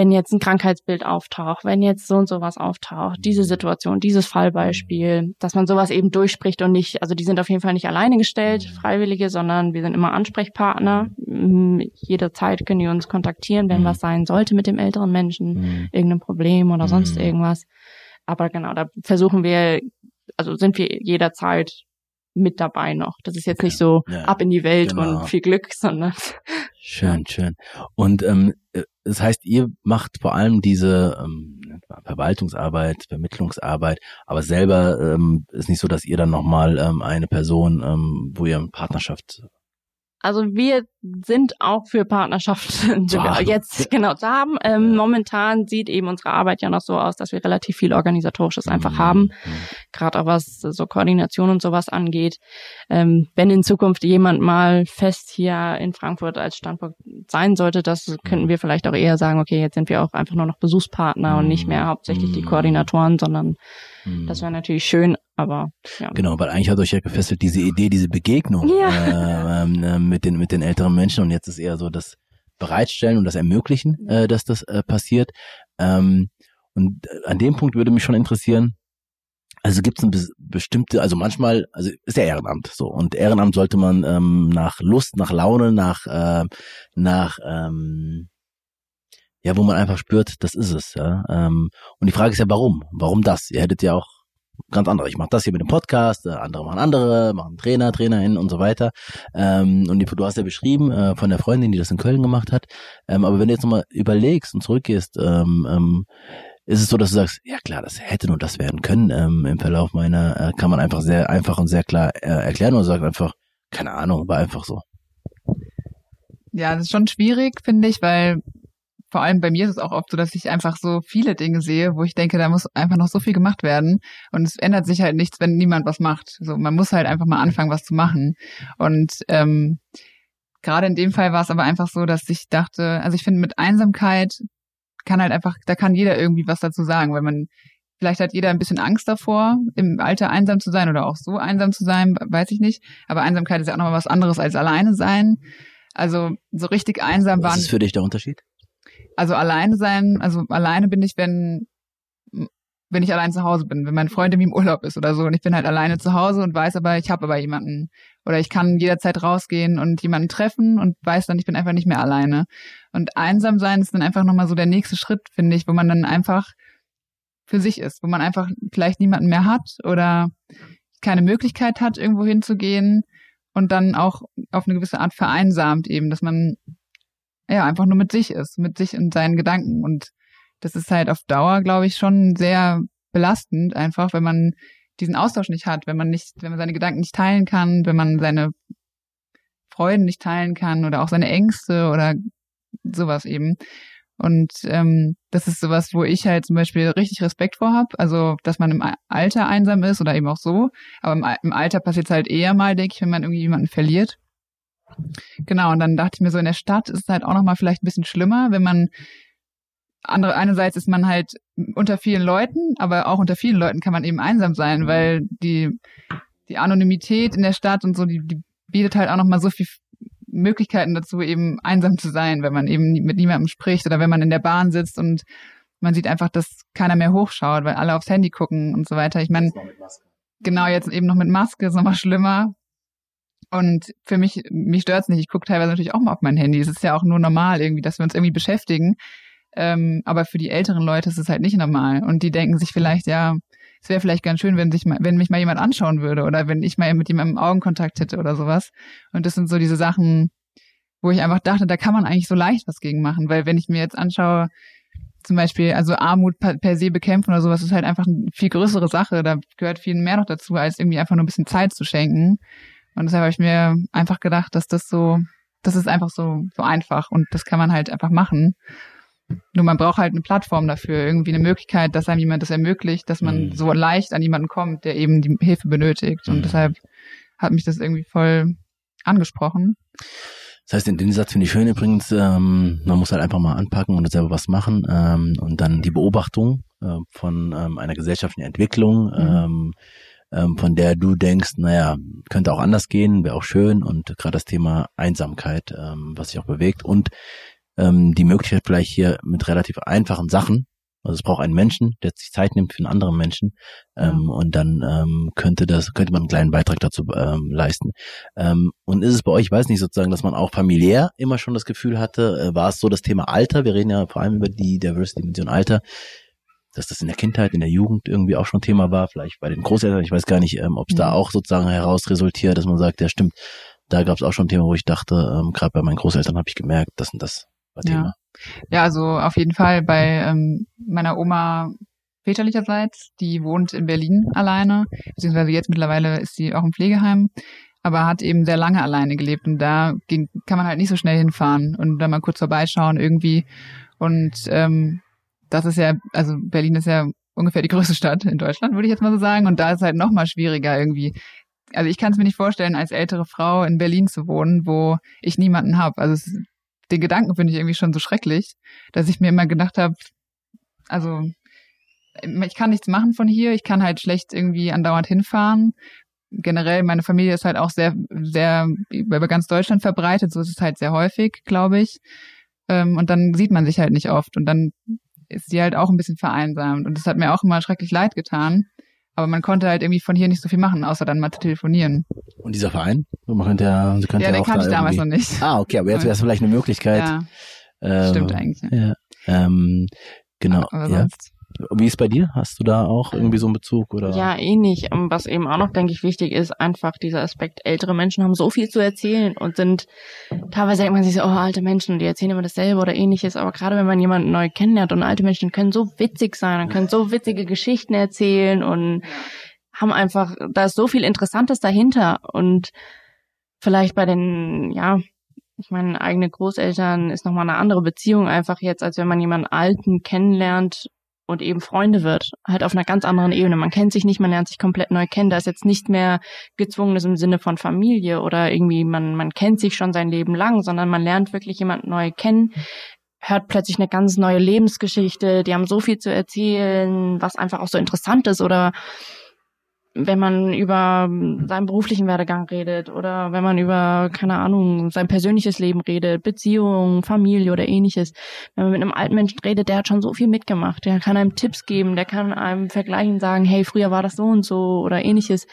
wenn jetzt ein Krankheitsbild auftaucht, wenn jetzt so und so was auftaucht, diese Situation, dieses Fallbeispiel, dass man sowas eben durchspricht und nicht, also die sind auf jeden Fall nicht alleine gestellt, Freiwillige, sondern wir sind immer Ansprechpartner. Mhm. Jederzeit können die uns kontaktieren, wenn mhm. was sein sollte mit dem älteren Menschen, mhm. irgendein Problem oder sonst mhm. irgendwas. Aber genau, da versuchen wir, also sind wir jederzeit mit dabei noch. Das ist jetzt nicht so ja, ab in die Welt genau. und viel Glück, sondern schön, schön. Und ähm, äh, das heißt, ihr macht vor allem diese ähm, Verwaltungsarbeit, Vermittlungsarbeit, aber selber ähm, ist nicht so, dass ihr dann nochmal ähm, eine Person, ähm, wo ihr Partnerschaft also wir sind auch für Partnerschaften <laughs> jetzt genau zu haben. Ähm, momentan sieht eben unsere Arbeit ja noch so aus, dass wir relativ viel organisatorisches einfach mhm. haben, mhm. Gerade auch was so Koordination und sowas angeht. Ähm, wenn in Zukunft jemand mal fest hier in Frankfurt als Standpunkt sein sollte, das könnten wir vielleicht auch eher sagen, okay, jetzt sind wir auch einfach nur noch Besuchspartner und nicht mehr hauptsächlich die mhm. Koordinatoren, sondern das mhm. wäre natürlich schön, aber ja. Genau, weil eigentlich hat euch ja gefesselt diese Idee, diese Begegnung ja. äh, äh, mit den mit den älteren Menschen und jetzt ist eher so das Bereitstellen und das Ermöglichen, äh, dass das äh, passiert. Ähm, und an dem Punkt würde mich schon interessieren, also gibt es eine bestimmte, also manchmal, also ist ja Ehrenamt so und Ehrenamt sollte man ähm, nach Lust, nach Laune, nach äh, nach ähm, ja, wo man einfach spürt, das ist es. Ja? Ähm, und die Frage ist ja, warum? Warum das? Ihr hättet ja auch ganz andere. Ich mache das hier mit dem Podcast, äh, andere machen andere, machen Trainer, Trainerin und so weiter. Ähm, und die, du hast ja beschrieben äh, von der Freundin, die das in Köln gemacht hat. Ähm, aber wenn du jetzt nochmal überlegst und zurückgehst, ähm, ähm, ist es so, dass du sagst, ja klar, das hätte nur das werden können. Ähm, Im Verlauf meiner äh, kann man einfach sehr einfach und sehr klar äh, erklären oder sagt einfach, keine Ahnung, war einfach so. Ja, das ist schon schwierig, finde ich, weil vor allem bei mir ist es auch oft so, dass ich einfach so viele Dinge sehe, wo ich denke, da muss einfach noch so viel gemacht werden. Und es ändert sich halt nichts, wenn niemand was macht. So, man muss halt einfach mal anfangen, was zu machen. Und ähm, gerade in dem Fall war es aber einfach so, dass ich dachte, also ich finde, mit Einsamkeit kann halt einfach, da kann jeder irgendwie was dazu sagen, weil man Vielleicht hat jeder ein bisschen Angst davor, im Alter einsam zu sein oder auch so einsam zu sein, weiß ich nicht. Aber Einsamkeit ist ja auch nochmal was anderes als alleine sein. Also so richtig einsam waren. Was ist für dich der Unterschied? Also alleine sein, also alleine bin ich, wenn wenn ich allein zu Hause bin, wenn mein Freund in im Urlaub ist oder so und ich bin halt alleine zu Hause und weiß aber, ich habe aber jemanden oder ich kann jederzeit rausgehen und jemanden treffen und weiß dann, ich bin einfach nicht mehr alleine. Und einsam sein ist dann einfach nochmal so der nächste Schritt, finde ich, wo man dann einfach für sich ist, wo man einfach vielleicht niemanden mehr hat oder keine Möglichkeit hat, irgendwo hinzugehen und dann auch auf eine gewisse Art vereinsamt eben, dass man ja, einfach nur mit sich ist, mit sich und seinen Gedanken. Und das ist halt auf Dauer, glaube ich, schon sehr belastend, einfach, wenn man diesen Austausch nicht hat, wenn man nicht, wenn man seine Gedanken nicht teilen kann, wenn man seine Freuden nicht teilen kann oder auch seine Ängste oder sowas eben. Und ähm, das ist sowas, wo ich halt zum Beispiel richtig Respekt vor habe. Also, dass man im Alter einsam ist oder eben auch so. Aber im, im Alter passiert es halt eher mal, denke ich, wenn man irgendwie jemanden verliert. Genau, und dann dachte ich mir so, in der Stadt ist es halt auch nochmal vielleicht ein bisschen schlimmer, wenn man andere, einerseits ist man halt unter vielen Leuten, aber auch unter vielen Leuten kann man eben einsam sein, weil die, die Anonymität in der Stadt und so, die, die bietet halt auch nochmal so viel Möglichkeiten dazu, eben einsam zu sein, wenn man eben mit niemandem spricht oder wenn man in der Bahn sitzt und man sieht einfach, dass keiner mehr hochschaut, weil alle aufs Handy gucken und so weiter. Ich meine, genau, jetzt eben noch mit Maske ist nochmal schlimmer. Und für mich, mich stört's nicht. Ich gucke teilweise natürlich auch mal auf mein Handy. Es ist ja auch nur normal irgendwie, dass wir uns irgendwie beschäftigen. Ähm, aber für die älteren Leute ist es halt nicht normal. Und die denken sich vielleicht, ja, es wäre vielleicht ganz schön, wenn sich mal, wenn mich mal jemand anschauen würde oder wenn ich mal mit jemandem Augenkontakt hätte oder sowas. Und das sind so diese Sachen, wo ich einfach dachte, da kann man eigentlich so leicht was gegen machen. Weil wenn ich mir jetzt anschaue, zum Beispiel, also Armut per se bekämpfen oder sowas ist halt einfach eine viel größere Sache. Da gehört viel mehr noch dazu, als irgendwie einfach nur ein bisschen Zeit zu schenken. Und deshalb habe ich mir einfach gedacht, dass das so, das ist einfach so, so einfach und das kann man halt einfach machen. Nur man braucht halt eine Plattform dafür, irgendwie eine Möglichkeit, dass einem jemand das ermöglicht, dass man mhm. so leicht an jemanden kommt, der eben die Hilfe benötigt. Und mhm. deshalb hat mich das irgendwie voll angesprochen. Das heißt, in den Satz finde ich schön übrigens, ähm, man muss halt einfach mal anpacken und selber was machen ähm, und dann die Beobachtung äh, von ähm, einer gesellschaftlichen Entwicklung. Mhm. Ähm, ähm, von der du denkst, naja, könnte auch anders gehen, wäre auch schön und gerade das Thema Einsamkeit, ähm, was sich auch bewegt und ähm, die Möglichkeit vielleicht hier mit relativ einfachen Sachen, also es braucht einen Menschen, der sich Zeit nimmt für einen anderen Menschen ähm, ja. und dann ähm, könnte das könnte man einen kleinen Beitrag dazu ähm, leisten. Ähm, und ist es bei euch, ich weiß nicht sozusagen, dass man auch familiär immer schon das Gefühl hatte, äh, war es so das Thema Alter? Wir reden ja vor allem über die Diversity-Dimension Alter dass das in der Kindheit, in der Jugend irgendwie auch schon Thema war, vielleicht bei den Großeltern, ich weiß gar nicht, ähm, ob es mhm. da auch sozusagen heraus resultiert, dass man sagt, ja stimmt, da gab es auch schon Thema, wo ich dachte, ähm, gerade bei meinen Großeltern habe ich gemerkt, das und das war ja. Thema. Ja, also auf jeden Fall bei ähm, meiner Oma väterlicherseits, die wohnt in Berlin alleine, beziehungsweise jetzt mittlerweile ist sie auch im Pflegeheim, aber hat eben sehr lange alleine gelebt und da ging, kann man halt nicht so schnell hinfahren und dann mal kurz vorbeischauen irgendwie und ähm, das ist ja, also Berlin ist ja ungefähr die größte Stadt in Deutschland, würde ich jetzt mal so sagen. Und da ist es halt noch mal schwieriger irgendwie. Also ich kann es mir nicht vorstellen, als ältere Frau in Berlin zu wohnen, wo ich niemanden habe. Also es, den Gedanken finde ich irgendwie schon so schrecklich, dass ich mir immer gedacht habe, also ich kann nichts machen von hier, ich kann halt schlecht irgendwie andauernd hinfahren. Generell, meine Familie ist halt auch sehr, sehr über ganz Deutschland verbreitet, so ist es halt sehr häufig, glaube ich. Ähm, und dann sieht man sich halt nicht oft. Und dann ist sie halt auch ein bisschen vereinsamt. Und das hat mir auch immer schrecklich leid getan. Aber man konnte halt irgendwie von hier nicht so viel machen, außer dann mal zu telefonieren. Und dieser Verein? Man könnte ja, sie könnte ja, ja den kannte da ich damals noch nicht. Ah, okay, aber jetzt wäre es vielleicht eine Möglichkeit. Ja, ähm, stimmt eigentlich. Ja. ja ähm, genau. Aber ja. sonst wie ist bei dir? Hast du da auch irgendwie so einen Bezug oder? Ja, ähnlich. Eh was eben auch noch, denke ich, wichtig ist, einfach dieser Aspekt, ältere Menschen haben so viel zu erzählen und sind, teilweise denkt man sich so, oh, alte Menschen, die erzählen immer dasselbe oder ähnliches, aber gerade wenn man jemanden neu kennenlernt und alte Menschen können so witzig sein und können so witzige Geschichten erzählen und haben einfach, da ist so viel Interessantes dahinter und vielleicht bei den, ja, ich meine, eigene Großeltern ist nochmal eine andere Beziehung einfach jetzt, als wenn man jemanden Alten kennenlernt und eben Freunde wird, halt auf einer ganz anderen Ebene. Man kennt sich nicht, man lernt sich komplett neu kennen. Da ist jetzt nicht mehr gezwungenes im Sinne von Familie oder irgendwie man, man kennt sich schon sein Leben lang, sondern man lernt wirklich jemanden neu kennen, hört plötzlich eine ganz neue Lebensgeschichte, die haben so viel zu erzählen, was einfach auch so interessant ist oder wenn man über seinen beruflichen Werdegang redet oder wenn man über, keine Ahnung, sein persönliches Leben redet, Beziehungen, Familie oder ähnliches. Wenn man mit einem alten Menschen redet, der hat schon so viel mitgemacht. Der kann einem Tipps geben, der kann einem vergleichen, sagen, hey, früher war das so und so oder ähnliches,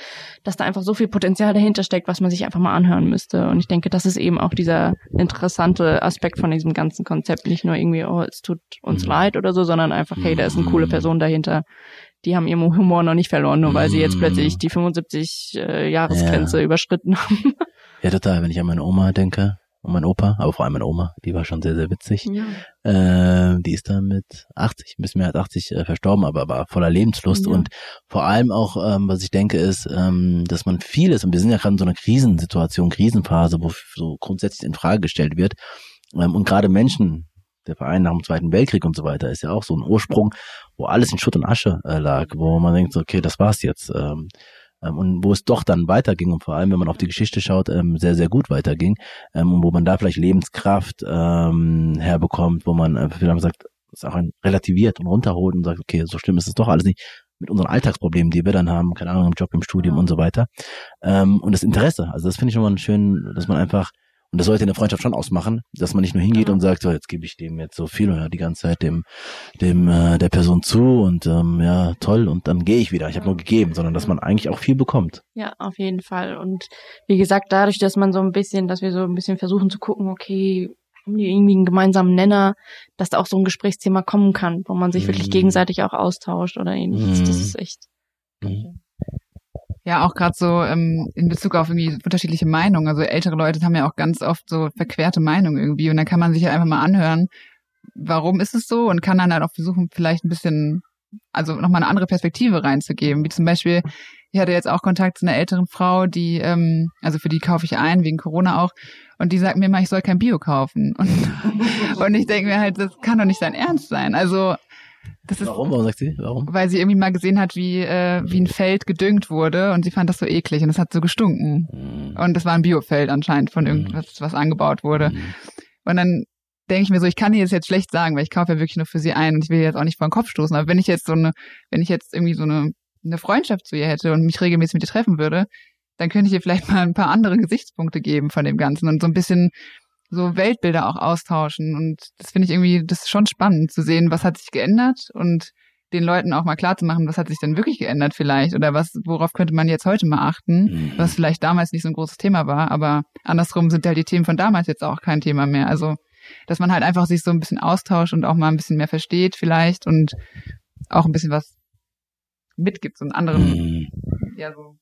dass da einfach so viel Potenzial dahinter steckt, was man sich einfach mal anhören müsste. Und ich denke, das ist eben auch dieser interessante Aspekt von diesem ganzen Konzept. Nicht nur irgendwie, oh, es tut uns mhm. leid oder so, sondern einfach, hey, da ist eine coole mhm. Person dahinter, die haben ihren Humor noch nicht verloren, nur weil sie jetzt plötzlich mm. die 75 äh, Jahresgrenze ja. überschritten haben. <laughs> Ja, total. Wenn ich an meine Oma denke, und mein Opa, aber vor allem meine Oma, die war schon sehr, sehr witzig. Ja. Äh, die ist dann mit 80, ein bisschen mehr als 80 äh, verstorben, aber war voller Lebenslust ja. und vor allem auch, ähm, was ich denke, ist, ähm, dass man vieles, und wir sind ja gerade in so einer Krisensituation, Krisenphase, wo so grundsätzlich in Frage gestellt wird, ähm, und gerade Menschen, der Verein nach dem Zweiten Weltkrieg und so weiter ist ja auch so ein Ursprung, wo alles in Schutt und Asche äh, lag, wo man denkt, okay, das war's jetzt. Ähm, ähm, und wo es doch dann weiterging und vor allem, wenn man auf die Geschichte schaut, ähm, sehr, sehr gut weiterging ähm, und wo man da vielleicht Lebenskraft ähm, herbekommt, wo man äh, vielleicht sagt, auch ein relativiert und runterholt und sagt, okay, so schlimm ist es doch alles nicht mit unseren Alltagsproblemen, die wir dann haben, keine Ahnung, im Job, im Studium und so weiter. Ähm, und das Interesse, also das finde ich mal schön, dass man einfach und das sollte in der Freundschaft schon ausmachen, dass man nicht nur hingeht ja. und sagt, so jetzt gebe ich dem jetzt so viel oder die ganze Zeit dem dem äh, der Person zu und ähm, ja toll und dann gehe ich wieder. Ich habe nur gegeben, sondern dass man eigentlich auch viel bekommt. Ja, auf jeden Fall. Und wie gesagt, dadurch, dass man so ein bisschen, dass wir so ein bisschen versuchen zu gucken, okay, haben die irgendwie einen gemeinsamen Nenner, dass da auch so ein Gesprächsthema kommen kann, wo man sich mm. wirklich gegenseitig auch austauscht oder ähnliches. Mm. Das ist echt. Mm. Ja, auch gerade so ähm, in Bezug auf irgendwie unterschiedliche Meinungen. Also ältere Leute haben ja auch ganz oft so verquerte Meinungen irgendwie und dann kann man sich ja einfach mal anhören, warum ist es so und kann dann halt auch versuchen, vielleicht ein bisschen, also nochmal eine andere Perspektive reinzugeben. Wie zum Beispiel, ich hatte jetzt auch Kontakt zu einer älteren Frau, die, ähm, also für die kaufe ich ein, wegen Corona auch, und die sagt mir mal, ich soll kein Bio kaufen. <laughs> Und, und ich denke mir halt, das kann doch nicht sein Ernst sein. Also das ist, Warum? Warum sagt sie? Warum? Weil sie irgendwie mal gesehen hat, wie, äh, wie ein Feld gedüngt wurde und sie fand das so eklig und es hat so gestunken. Mhm. Und das war ein Biofeld anscheinend von irgendwas, was angebaut wurde. Mhm. Und dann denke ich mir so, ich kann ihr das jetzt schlecht sagen, weil ich kaufe ja wirklich nur für sie ein und ich will jetzt auch nicht vor den Kopf stoßen. Aber wenn ich jetzt so eine, wenn ich jetzt irgendwie so eine eine Freundschaft zu ihr hätte und mich regelmäßig mit ihr treffen würde, dann könnte ich ihr vielleicht <laughs> mal ein paar andere Gesichtspunkte geben von dem Ganzen und so ein bisschen so Weltbilder auch austauschen. Und das finde ich irgendwie, das ist schon spannend zu sehen, was hat sich geändert und den Leuten auch mal klar zu machen, was hat sich denn wirklich geändert vielleicht oder was, worauf könnte man jetzt heute mal achten, mhm. was vielleicht damals nicht so ein großes Thema war, aber andersrum sind halt die Themen von damals jetzt auch kein Thema mehr. Also, dass man halt einfach sich so ein bisschen austauscht und auch mal ein bisschen mehr versteht vielleicht und auch ein bisschen was mitgibt, so einen anderen, mhm. ja, so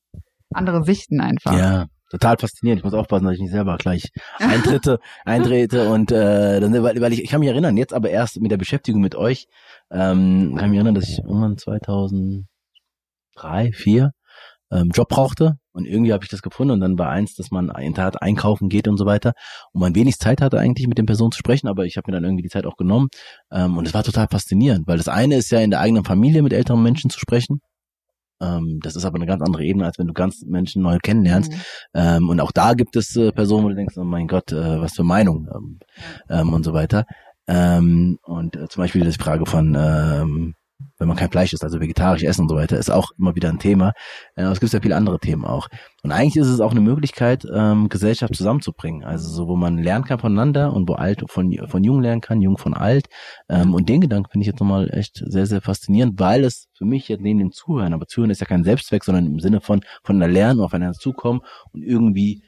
andere Sichten einfach. Ja, total faszinierend. Ich muss aufpassen, dass ich nicht selber gleich eintritte, <laughs> eintrete und äh, dann, weil, weil ich, ich kann mich erinnern, jetzt aber erst mit der Beschäftigung mit euch, ähm, kann ich mich erinnern, dass ich irgendwann 2003, 2004 ähm, Job brauchte und irgendwie habe ich das gefunden und dann war eins, dass man in Tat einkaufen geht und so weiter und man wenig Zeit hatte eigentlich mit den Personen zu sprechen, aber ich habe mir dann irgendwie die Zeit auch genommen ähm, und es war total faszinierend, weil das eine ist ja in der eigenen Familie mit älteren Menschen zu sprechen ähm, das ist aber eine ganz andere Ebene, als wenn du ganz Menschen neu kennenlernst. Mhm. Ähm, und auch da gibt es äh, Personen, wo du denkst, oh mein Gott, äh, was für Meinung ähm, ähm, und so weiter. Ähm, und äh, zum Beispiel die Frage von ähm, wenn man kein Fleisch isst, also vegetarisch essen und so weiter, ist auch immer wieder ein Thema. Äh, aber es gibt ja viele andere Themen auch. Und eigentlich ist es auch eine Möglichkeit, ähm, Gesellschaft zusammenzubringen. Also so, wo man lernen kann voneinander und wo alt von, von jung lernen kann, jung von alt. Ähm, und den Gedanken finde ich jetzt nochmal echt sehr, sehr faszinierend, weil es für mich jetzt neben dem Zuhören, aber Zuhören ist ja kein Selbstzweck, sondern im Sinne von voneinander lernen, aufeinander zukommen und irgendwie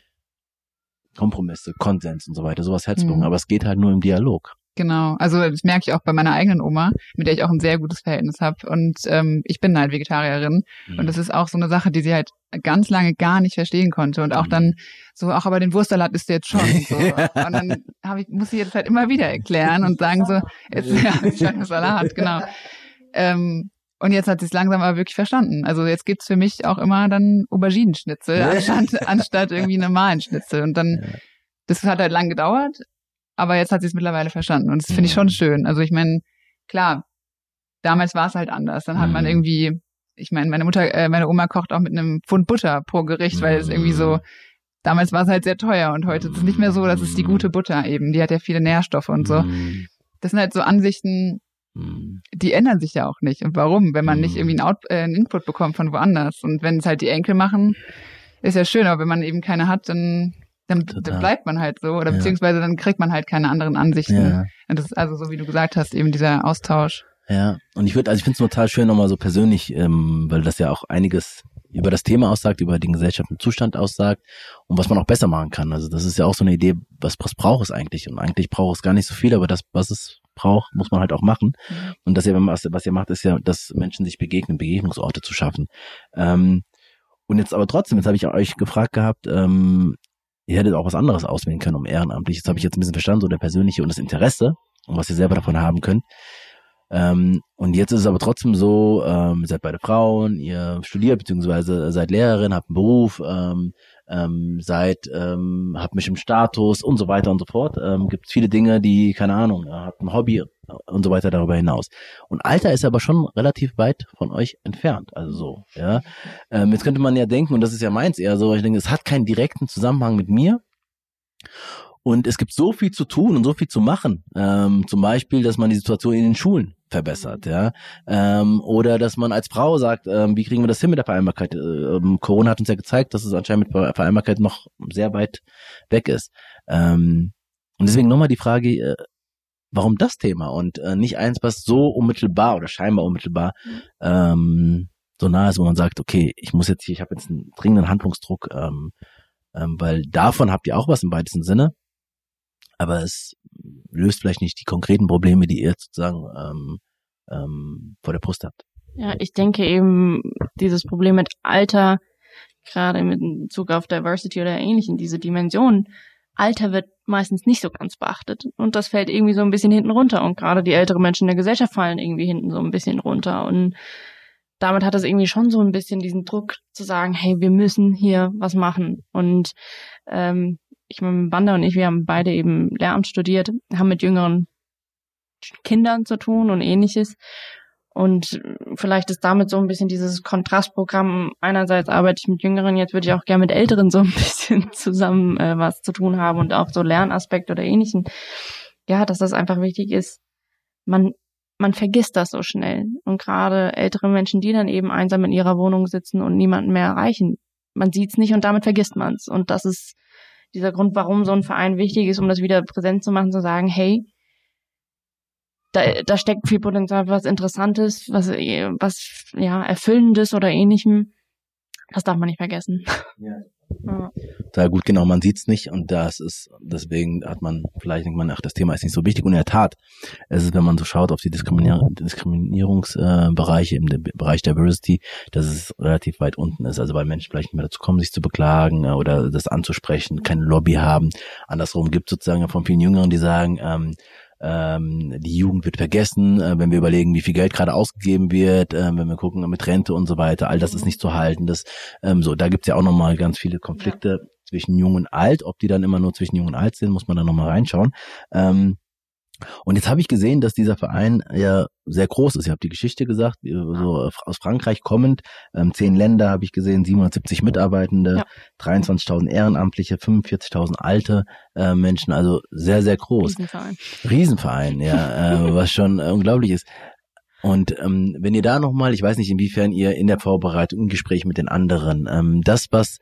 Kompromisse, Konsens und so weiter, sowas herzubringen. Mhm. Aber es geht halt nur im Dialog. Genau, also das merke ich auch bei meiner eigenen Oma, mit der ich auch ein sehr gutes Verhältnis habe. Und ähm, ich bin halt Vegetarierin. Mhm. Und das ist auch so eine Sache, die sie halt ganz lange gar nicht verstehen konnte. Und auch mhm. dann so, auch aber den Wurstsalat ist jetzt schon. So. <laughs> und dann hab ich, muss ich jetzt halt immer wieder erklären und sagen so, jetzt ja, <laughs> schon Salat, genau. Ähm, und jetzt hat sie es langsam aber wirklich verstanden. Also jetzt gibt's für mich auch immer dann Auberginenschnitzel anstatt, anstatt irgendwie <laughs> normalen Schnitzel. Und dann, das hat halt lang gedauert, aber jetzt hat sie es mittlerweile verstanden und das finde ich schon mhm. schön. Also ich meine, klar, damals war es halt anders. Dann hat man mhm. irgendwie, ich meine, meine Mutter, äh, meine Oma kocht auch mit einem Pfund Butter pro Gericht, weil es irgendwie so, mhm. damals war es halt sehr teuer und heute ist es nicht mehr so, das ist die gute Butter eben, die hat ja viele Nährstoffe und so. Das sind halt so Ansichten, die ändern sich ja auch nicht. Und warum? Wenn man nicht irgendwie einen, Out äh, einen Input bekommt von woanders. Und wenn es halt die Enkel machen, ist ja schön, aber wenn man eben keine hat, dann dann, dann bleibt man halt so oder ja. beziehungsweise dann kriegt man halt keine anderen Ansichten. Ja. Und das ist also so wie du gesagt hast, eben dieser Austausch. Ja, und ich würde, also ich finde es total schön nochmal so persönlich, ähm, weil das ja auch einiges über das Thema aussagt, über den gesellschaftlichen Zustand aussagt und was man auch besser machen kann. Also das ist ja auch so eine Idee, was, was braucht es eigentlich? Und eigentlich braucht es gar nicht so viel, aber das, was es braucht, muss man halt auch machen. Mhm. Und das ja, was, was ihr macht, ist ja, dass Menschen sich begegnen, Begegnungsorte zu schaffen. Ähm, und jetzt aber trotzdem, jetzt habe ich euch gefragt gehabt, ähm, ihr hättet auch was anderes auswählen können, um ehrenamtlich. Das habe ich jetzt ein bisschen verstanden, so der persönliche und das Interesse und was ihr selber davon haben könnt. Ähm, und jetzt ist es aber trotzdem so, ähm, seid beide Frauen, ihr studiert beziehungsweise seid Lehrerin, habt einen Beruf, ähm, ähm, seid, ähm, habt mich im Status und so weiter und so fort. Ähm, Gibt viele Dinge, die, keine Ahnung, habt ein Hobby und so weiter darüber hinaus. Und Alter ist aber schon relativ weit von euch entfernt. Also so, ja. Ähm, jetzt könnte man ja denken, und das ist ja meins eher so, ich denke, es hat keinen direkten Zusammenhang mit mir. Und es gibt so viel zu tun und so viel zu machen. Ähm, zum Beispiel, dass man die Situation in den Schulen verbessert, ja. Ähm, oder dass man als Frau sagt, ähm, wie kriegen wir das hin mit der Vereinbarkeit? Ähm, Corona hat uns ja gezeigt, dass es anscheinend mit Vereinbarkeit noch sehr weit weg ist. Ähm, und deswegen nochmal die Frage, äh, warum das Thema und äh, nicht eins, was so unmittelbar oder scheinbar unmittelbar ähm, so nah ist, wo man sagt, okay, ich muss jetzt hier, ich habe jetzt einen dringenden Handlungsdruck, ähm, ähm, weil davon habt ihr auch was im weitesten Sinne aber es löst vielleicht nicht die konkreten Probleme, die ihr sozusagen ähm, ähm, vor der Brust habt. Ja, ich denke eben, dieses Problem mit Alter, gerade mit Bezug auf Diversity oder ähnlichen, diese Dimension, Alter wird meistens nicht so ganz beachtet. Und das fällt irgendwie so ein bisschen hinten runter. Und gerade die älteren Menschen in der Gesellschaft fallen irgendwie hinten so ein bisschen runter. Und damit hat es irgendwie schon so ein bisschen diesen Druck zu sagen, hey, wir müssen hier was machen. Und ähm, ich meine, Banda und ich, wir haben beide eben Lehramt studiert, haben mit jüngeren Kindern zu tun und ähnliches. Und vielleicht ist damit so ein bisschen dieses Kontrastprogramm. Einerseits arbeite ich mit Jüngeren, jetzt würde ich auch gerne mit Älteren so ein <laughs> bisschen zusammen äh, was zu tun haben und auch so Lernaspekt oder ähnlichen. Ja, dass das einfach wichtig ist. Man man vergisst das so schnell. Und gerade ältere Menschen, die dann eben einsam in ihrer Wohnung sitzen und niemanden mehr erreichen, man sieht's nicht und damit vergisst man's. Und das ist dieser Grund, warum so ein Verein wichtig ist, um das wieder präsent zu machen, zu sagen, hey, da, da steckt viel Potenzial, was Interessantes, was, was ja Erfüllendes oder ähnlichem. Das darf man nicht vergessen. Ja. Ja. Da gut, genau, man sieht's nicht und das ist, deswegen hat man, vielleicht denkt man, ach, das Thema ist nicht so wichtig und in der Tat, es ist, wenn man so schaut auf die Diskriminier Diskriminierungsbereiche äh, im Bereich Diversity, dass es relativ weit unten ist, also weil Menschen vielleicht nicht mehr dazu kommen, sich zu beklagen äh, oder das anzusprechen, keine Lobby haben. Andersrum gibt sozusagen von vielen Jüngeren, die sagen, ähm, ähm, die Jugend wird vergessen, äh, wenn wir überlegen, wie viel Geld gerade ausgegeben wird, äh, wenn wir gucken mit Rente und so weiter, all das ist nicht zu halten. Das, ähm, so, da gibt's ja auch nochmal ganz viele Konflikte ja. zwischen Jung und Alt. Ob die dann immer nur zwischen Jung und Alt sind, muss man dann nochmal reinschauen. Ähm, und jetzt habe ich gesehen, dass dieser Verein ja sehr groß ist. Ich habe die Geschichte gesagt, so aus Frankreich kommend, ähm, zehn Länder habe ich gesehen, 770 Mitarbeitende, ja. 23.000 Ehrenamtliche, 45.000 alte äh, Menschen, also sehr, sehr groß. Riesenverein. Riesenverein, ja, äh, <laughs> was schon äh, unglaublich ist. Und ähm, wenn ihr da nochmal, ich weiß nicht, inwiefern ihr in der Vorbereitung im Gespräch mit den anderen, ähm, das, was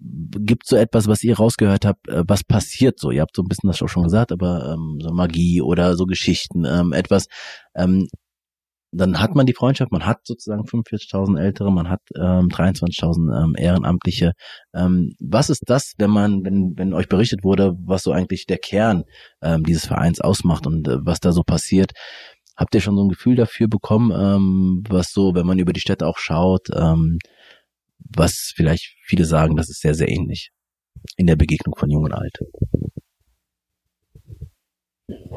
gibt so etwas, was ihr rausgehört habt, äh, was passiert so? Ihr habt so ein bisschen das auch schon gesagt, aber ähm, so Magie oder so Geschichten, ähm, etwas, ähm, dann hat man die Freundschaft, man hat sozusagen 45.000 Ältere, man hat ähm, 23.000 ähm, Ehrenamtliche. Ähm, was ist das, wenn man, wenn, wenn euch berichtet wurde, was so eigentlich der Kern ähm, dieses Vereins ausmacht und äh, was da so passiert? Habt ihr schon so ein Gefühl dafür bekommen, ähm, was so, wenn man über die Städte auch schaut, ähm, was vielleicht viele sagen, das ist sehr, sehr ähnlich in der Begegnung von Jung und Alt.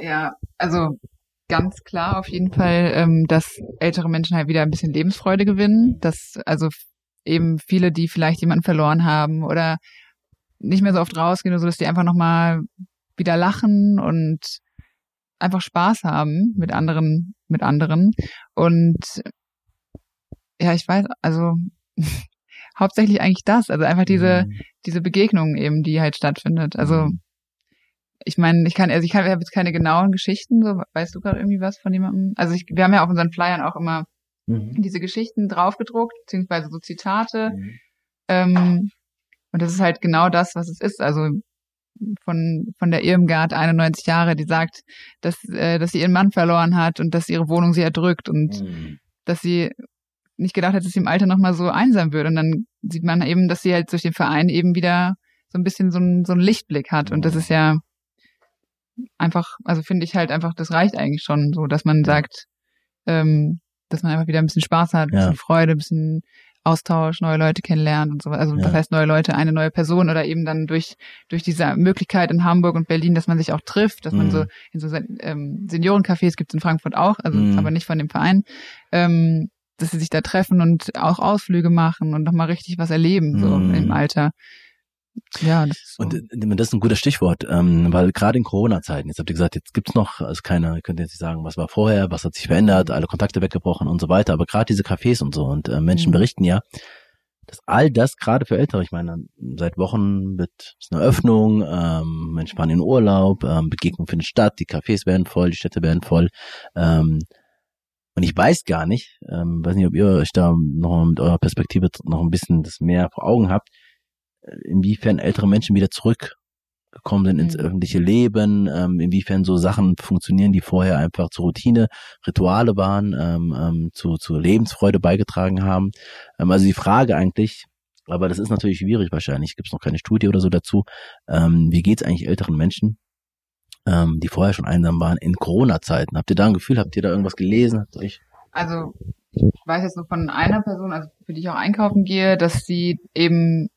Ja, also ganz klar auf jeden Fall, ähm, dass ältere Menschen halt wieder ein bisschen Lebensfreude gewinnen, dass also eben viele, die vielleicht jemanden verloren haben oder nicht mehr so oft rausgehen oder so, dass die einfach nochmal wieder lachen und einfach Spaß haben mit anderen, mit anderen. Und ja, ich weiß, also hauptsächlich eigentlich das, also einfach diese, mhm. diese Begegnung eben, die halt stattfindet. Also mhm. ich meine, ich kann, also ich kann, ich habe jetzt keine genauen Geschichten, so weißt du gerade irgendwie was von jemandem? Also ich, wir haben ja auf unseren Flyern auch immer mhm. diese Geschichten draufgedruckt, beziehungsweise so Zitate. Mhm. Ähm, und das ist halt genau das, was es ist. Also von, von der Irmgard, 91 Jahre, die sagt, dass, äh, dass sie ihren Mann verloren hat und dass ihre Wohnung sie erdrückt und mhm. dass sie nicht gedacht hat, dass sie im Alter nochmal so einsam wird. Und dann sieht man eben, dass sie halt durch den Verein eben wieder so ein bisschen so ein, so ein Lichtblick hat. Und das ist ja einfach, also finde ich halt einfach, das reicht eigentlich schon so, dass man sagt, ähm, dass man einfach wieder ein bisschen Spaß hat, ein bisschen ja. Freude, ein bisschen Austausch, neue Leute kennenlernt und so. Also ja. was heißt neue Leute, eine neue Person oder eben dann durch durch diese Möglichkeit in Hamburg und Berlin, dass man sich auch trifft, dass mhm. man so in so ähm, Seniorencafés gibt es in Frankfurt auch, also mhm. aber nicht von dem Verein, ähm, dass sie sich da treffen und auch Ausflüge machen und nochmal richtig was erleben, so mm. im Alter. Ja, das ist so. Und äh, das ist ein guter Stichwort, ähm, weil gerade in Corona-Zeiten, jetzt habt ihr gesagt, jetzt gibt's noch, also keine, ihr könnt jetzt nicht sagen, was war vorher, was hat sich verändert, alle Kontakte weggebrochen und so weiter, aber gerade diese Cafés und so und äh, Menschen mhm. berichten ja, dass all das gerade für Ältere, ich meine, seit Wochen wird es eine Öffnung, ähm, Menschen fahren in Urlaub, ähm, Begegnungen finden statt, die Cafés werden voll, die Städte werden voll, ähm, und ich weiß gar nicht, ähm, weiß nicht, ob ihr euch da noch mit eurer Perspektive noch ein bisschen das mehr vor Augen habt, äh, inwiefern ältere Menschen wieder zurückgekommen sind ins mhm. öffentliche Leben, ähm, inwiefern so Sachen funktionieren, die vorher einfach zur Routine, Rituale waren, ähm, ähm, zu, zu Lebensfreude beigetragen haben. Ähm, also die Frage eigentlich, aber das ist natürlich schwierig wahrscheinlich, gibt es noch keine Studie oder so dazu, ähm, wie geht es eigentlich älteren Menschen? Ähm, die vorher schon einsam waren, in Corona-Zeiten. Habt ihr da ein Gefühl, habt ihr da irgendwas gelesen? Habt euch also ich weiß jetzt nur von einer Person, also für die ich auch einkaufen gehe, dass sie eben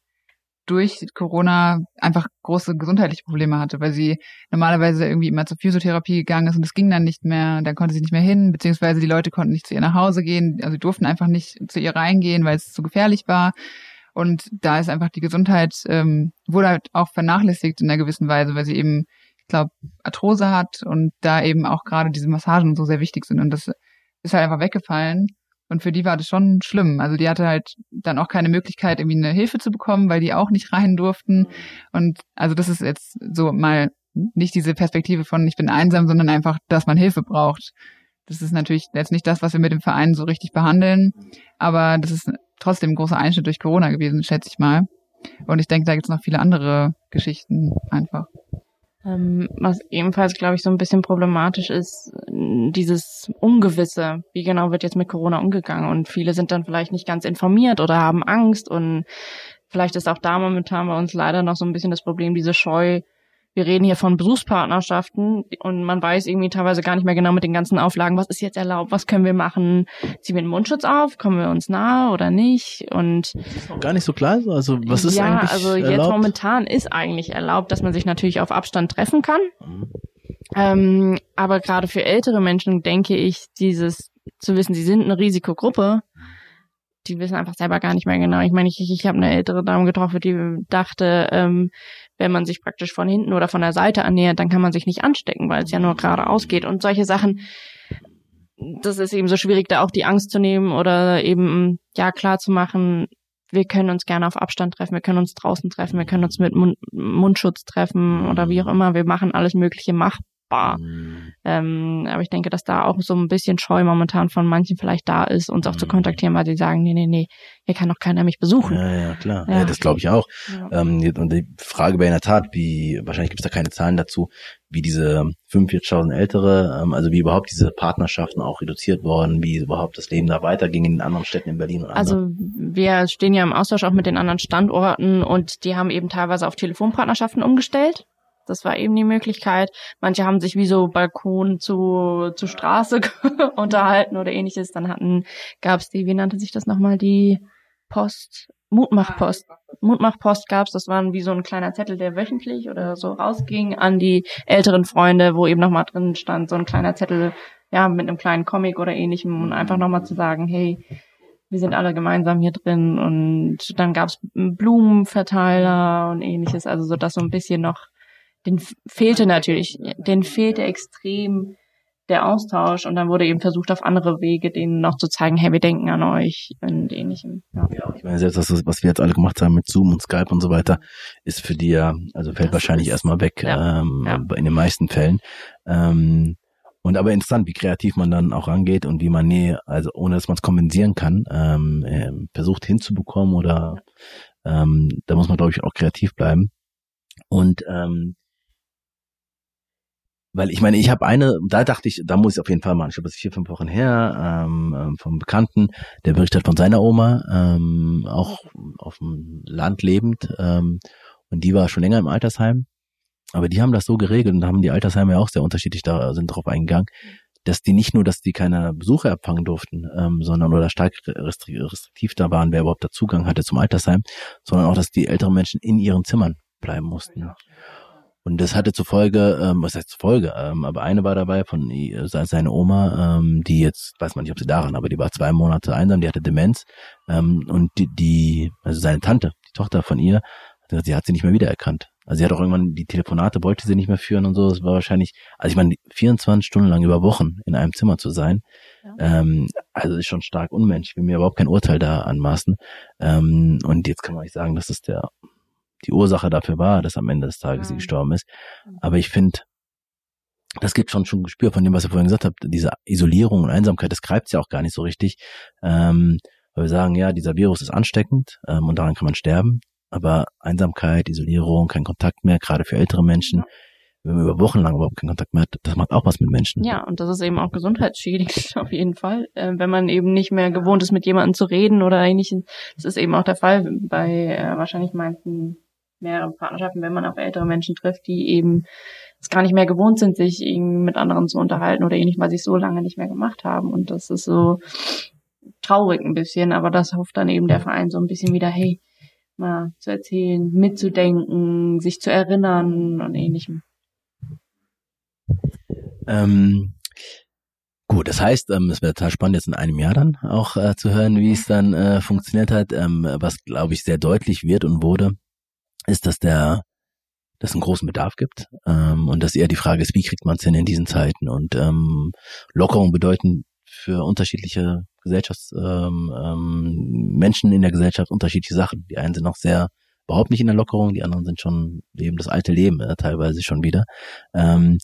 durch Corona einfach große gesundheitliche Probleme hatte, weil sie normalerweise irgendwie immer zur Physiotherapie gegangen ist und es ging dann nicht mehr, dann konnte sie nicht mehr hin, beziehungsweise die Leute konnten nicht zu ihr nach Hause gehen, also sie durften einfach nicht zu ihr reingehen, weil es zu gefährlich war. Und da ist einfach die Gesundheit, ähm, wurde halt auch vernachlässigt in einer gewissen Weise, weil sie eben glaube, Arthrose hat und da eben auch gerade diese Massagen so sehr wichtig sind. Und das ist halt einfach weggefallen. Und für die war das schon schlimm. Also die hatte halt dann auch keine Möglichkeit, irgendwie eine Hilfe zu bekommen, weil die auch nicht rein durften. Und also das ist jetzt so mal nicht diese Perspektive von ich bin einsam, sondern einfach, dass man Hilfe braucht. Das ist natürlich jetzt nicht das, was wir mit dem Verein so richtig behandeln, aber das ist trotzdem ein großer Einschnitt durch Corona gewesen, schätze ich mal. Und ich denke, da gibt es noch viele andere Geschichten einfach. Ähm, was ebenfalls, glaube ich, so ein bisschen problematisch ist, dieses Ungewisse. Wie genau wird jetzt mit Corona umgegangen? Und viele sind dann vielleicht nicht ganz informiert oder haben Angst. Und vielleicht ist auch da momentan bei uns leider noch so ein bisschen das Problem, diese Scheu, wir reden hier von Berufspartnerschaften und man weiß irgendwie teilweise gar nicht mehr genau mit den ganzen Auflagen, was ist jetzt erlaubt, was können wir machen, ziehen wir einen Mundschutz auf, kommen wir uns nahe oder nicht und gar nicht so klar, also was ist ja, eigentlich also jetzt erlaubt? momentan ist eigentlich erlaubt, dass man sich natürlich auf Abstand treffen kann, mhm. ähm, aber gerade für ältere Menschen denke ich, dieses zu wissen, sie sind eine Risikogruppe, die wissen einfach selber gar nicht mehr genau. Ich meine, ich, ich habe eine ältere Dame getroffen, die dachte, ähm, wenn man sich praktisch von hinten oder von der Seite annähert, dann kann man sich nicht anstecken, weil es ja nur geradeaus geht. Und solche Sachen, das ist eben so schwierig, da auch die Angst zu nehmen oder eben, ja, klar zu machen, wir können uns gerne auf Abstand treffen, wir können uns draußen treffen, wir können uns mit Mund Mundschutz treffen oder wie auch immer. Wir machen alles Mögliche mach machbar. Mhm. Ähm, aber ich denke, dass da auch so ein bisschen Scheu momentan von manchen vielleicht da ist, uns auch mhm. zu kontaktieren, weil sie sagen, nee, nee, nee, hier kann doch keiner mich besuchen. Ja, ja, klar. Ja. ja das glaube ich auch. Ja. Ähm, und die Frage wäre in der Tat, wie, wahrscheinlich gibt es da keine Zahlen dazu, wie diese 45.000 Ältere, ähm, also wie überhaupt diese Partnerschaften auch reduziert worden, wie überhaupt das Leben da weiterging in den anderen Städten in Berlin und Also wir stehen ja im Austausch auch mit den anderen Standorten und die haben eben teilweise auf Telefonpartnerschaften umgestellt. Das war eben die Möglichkeit. Manche haben sich wie so Balkon zu, zu Straße <laughs> unterhalten oder ähnliches. Dann hatten, gab's die, wie nannte sich das nochmal, die Post, Mutmachpost. Mutmachpost gab's, das waren wie so ein kleiner Zettel, der wöchentlich oder so rausging an die älteren Freunde, wo eben nochmal drin stand, so ein kleiner Zettel, ja, mit einem kleinen Comic oder ähnlichem und einfach nochmal zu sagen, hey, wir sind alle gemeinsam hier drin und dann gab's Blumenverteiler und ähnliches, also so dass so ein bisschen noch den fehlte natürlich, den fehlte extrem der Austausch und dann wurde eben versucht, auf andere Wege denen noch zu zeigen, hey, wir denken an euch und ähnlichem. Ja, ja ich meine, selbst das, was wir jetzt alle gemacht haben mit Zoom und Skype und so weiter, ist für die ja, also fällt das wahrscheinlich ist, erstmal weg, ja, ähm, ja. in den meisten Fällen. Ähm, und aber interessant, wie kreativ man dann auch rangeht und wie man nee, also ohne dass man es kompensieren kann, ähm, äh, versucht hinzubekommen oder ähm, da muss man, glaube ich, auch kreativ bleiben. Und ähm, weil ich meine, ich habe eine, da dachte ich, da muss ich auf jeden Fall machen. Ich glaube, das ist vier, fünf Wochen her, ähm, ähm, vom Bekannten, der berichtet von seiner Oma, ähm, auch auf dem Land lebend, ähm, und die war schon länger im Altersheim. Aber die haben das so geregelt und haben die Altersheime ja auch sehr unterschiedlich da sind drauf eingegangen, dass die nicht nur, dass die keine Besucher empfangen durften, ähm, sondern oder stark restriktiv da waren, wer überhaupt da Zugang hatte zum Altersheim, sondern auch, dass die älteren Menschen in ihren Zimmern bleiben mussten. Und das hatte zur Folge, ähm, was heißt zur Folge, ähm, aber eine war dabei von äh, seine Oma, ähm, die jetzt, weiß man nicht, ob sie daran, aber die war zwei Monate einsam, die hatte Demenz ähm, und die, die, also seine Tante, die Tochter von ihr, sie hat sie nicht mehr wiedererkannt. Also sie hat auch irgendwann die Telefonate, wollte sie nicht mehr führen und so. Es war wahrscheinlich, also ich meine, 24 Stunden lang über Wochen in einem Zimmer zu sein, ja. ähm, also ist schon stark unmenschlich. Ich will mir überhaupt kein Urteil da anmaßen. Ähm, und jetzt kann man nicht sagen, dass das der die Ursache dafür war, dass am Ende des Tages sie mhm. gestorben ist. Mhm. Aber ich finde, das gibt schon schon ein Gespür von dem, was ihr vorhin gesagt habt, diese Isolierung und Einsamkeit, das greift ja auch gar nicht so richtig. Ähm, weil wir sagen, ja, dieser Virus ist ansteckend ähm, und daran kann man sterben. Aber Einsamkeit, Isolierung, kein Kontakt mehr, gerade für ältere Menschen, wenn man über Wochen lang überhaupt keinen Kontakt mehr hat, das macht auch was mit Menschen. Ja, und das ist eben auch gesundheitsschädigend <laughs> auf jeden Fall. Äh, wenn man eben nicht mehr gewohnt ist, mit jemandem zu reden oder ähnliches. Das ist eben auch der Fall bei äh, wahrscheinlich meinten mehrere Partnerschaften, wenn man auf ältere Menschen trifft, die eben es gar nicht mehr gewohnt sind, sich irgendwie mit anderen zu unterhalten oder ähnlich, weil sie es so lange nicht mehr gemacht haben. Und das ist so traurig ein bisschen, aber das hofft dann eben der Verein so ein bisschen wieder, hey, mal zu erzählen, mitzudenken, sich zu erinnern und ähnlichem. Ähm, Gut, das heißt, ähm, es wäre total spannend, jetzt in einem Jahr dann auch äh, zu hören, wie es dann äh, funktioniert hat. Ähm, was, glaube ich, sehr deutlich wird und wurde, ist, dass der dass es einen großen Bedarf gibt ähm, und dass eher die Frage ist, wie kriegt man es denn in diesen Zeiten und ähm, Lockerungen bedeuten für unterschiedliche Gesellschafts ähm, ähm, Menschen in der Gesellschaft unterschiedliche Sachen. Die einen sind noch sehr überhaupt nicht in der Lockerung, die anderen sind schon leben das alte Leben äh, teilweise schon wieder. Ähm,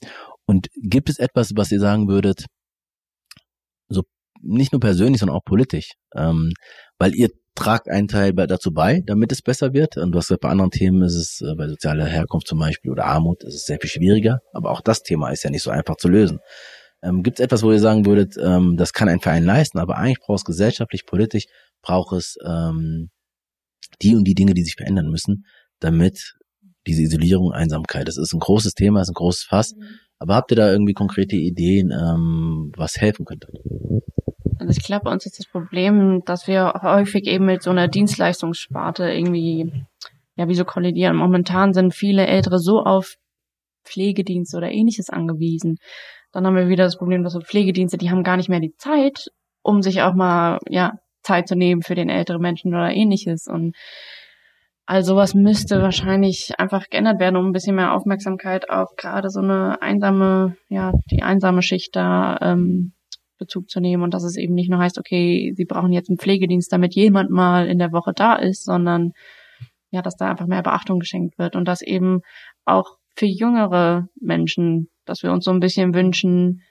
und gibt es etwas, was ihr sagen würdet, nicht nur persönlich, sondern auch politisch. Ähm, weil ihr tragt einen Teil dazu bei, damit es besser wird. Und du hast gesagt, bei anderen Themen ist es, äh, bei sozialer Herkunft zum Beispiel oder Armut, ist es sehr viel schwieriger. Aber auch das Thema ist ja nicht so einfach zu lösen. Ähm, Gibt es etwas, wo ihr sagen würdet, ähm, das kann ein Verein leisten, aber eigentlich braucht es gesellschaftlich, politisch, braucht es ähm, die und die Dinge, die sich verändern müssen, damit diese Isolierung, Einsamkeit, das ist ein großes Thema, ist ein großes Fass. Aber habt ihr da irgendwie konkrete Ideen, ähm, was helfen könnte? Also ich glaube, bei uns ist das Problem, dass wir häufig eben mit so einer Dienstleistungssparte irgendwie, ja, wie so kollidieren. Momentan sind viele Ältere so auf Pflegedienste oder ähnliches angewiesen. Dann haben wir wieder das Problem, dass so Pflegedienste, die haben gar nicht mehr die Zeit, um sich auch mal, ja, Zeit zu nehmen für den älteren Menschen oder ähnliches. Und all sowas müsste wahrscheinlich einfach geändert werden, um ein bisschen mehr Aufmerksamkeit auf gerade so eine einsame, ja, die einsame Schicht da ähm, Bezug zu nehmen und dass es eben nicht nur heißt, okay, sie brauchen jetzt einen Pflegedienst, damit jemand mal in der Woche da ist, sondern ja, dass da einfach mehr Beachtung geschenkt wird und dass eben auch für jüngere Menschen, dass wir uns so ein bisschen wünschen,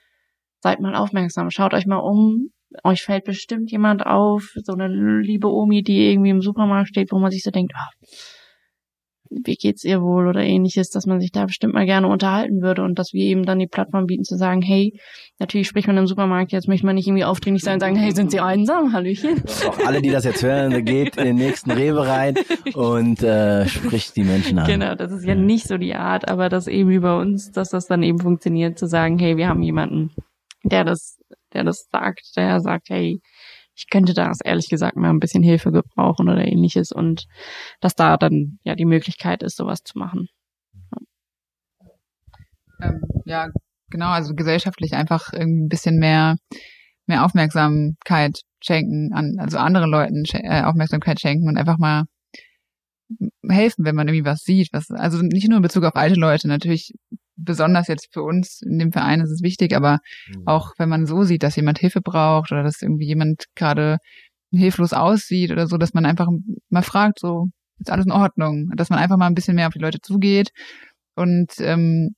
seid mal aufmerksam, schaut euch mal um, euch fällt bestimmt jemand auf, so eine liebe Omi, die irgendwie im Supermarkt steht, wo man sich so denkt, oh, wie geht's ihr wohl oder ähnliches, dass man sich da bestimmt mal gerne unterhalten würde und dass wir eben dann die Plattform bieten zu sagen, hey, natürlich spricht man im Supermarkt, jetzt möchte man nicht irgendwie aufdringlich sein und sagen, hey, sind Sie einsam? <laughs> Hallöchen. Auch alle, die das jetzt hören, geht in den nächsten Rewe rein und äh, spricht die Menschen an. Genau, das ist ja nicht so die Art, aber das eben über uns, dass das dann eben funktioniert, zu sagen, hey, wir haben jemanden, der das, der das sagt, der sagt, hey, ich könnte da ehrlich gesagt mal ein bisschen Hilfe gebrauchen oder ähnliches und dass da dann ja die Möglichkeit ist, sowas zu machen. Ja, ähm, ja genau, also gesellschaftlich einfach ein bisschen mehr, mehr Aufmerksamkeit schenken an, also anderen Leuten äh, Aufmerksamkeit schenken und einfach mal helfen, wenn man irgendwie was sieht, was, also nicht nur in Bezug auf alte Leute, natürlich besonders jetzt für uns in dem Verein ist es wichtig, aber mhm. auch wenn man so sieht, dass jemand Hilfe braucht oder dass irgendwie jemand gerade hilflos aussieht oder so, dass man einfach mal fragt, so, ist alles in Ordnung? Dass man einfach mal ein bisschen mehr auf die Leute zugeht. Und ähm,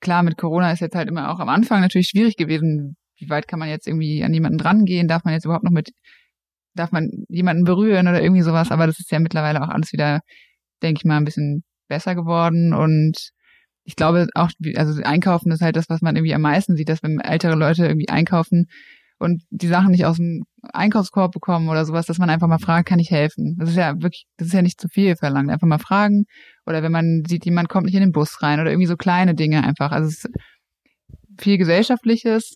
klar, mit Corona ist jetzt halt immer auch am Anfang natürlich schwierig gewesen. Wie weit kann man jetzt irgendwie an jemanden drangehen? Darf man jetzt überhaupt noch mit, darf man jemanden berühren oder irgendwie sowas? Aber das ist ja mittlerweile auch alles wieder, denke ich mal, ein bisschen besser geworden und ich glaube auch, also einkaufen ist halt das, was man irgendwie am meisten sieht, dass wenn ältere Leute irgendwie einkaufen und die Sachen nicht aus dem Einkaufskorb bekommen oder sowas, dass man einfach mal fragt, kann ich helfen? Das ist ja wirklich, das ist ja nicht zu viel verlangt. Einfach mal fragen. Oder wenn man sieht, jemand kommt nicht in den Bus rein oder irgendwie so kleine Dinge einfach. Also es ist viel Gesellschaftliches.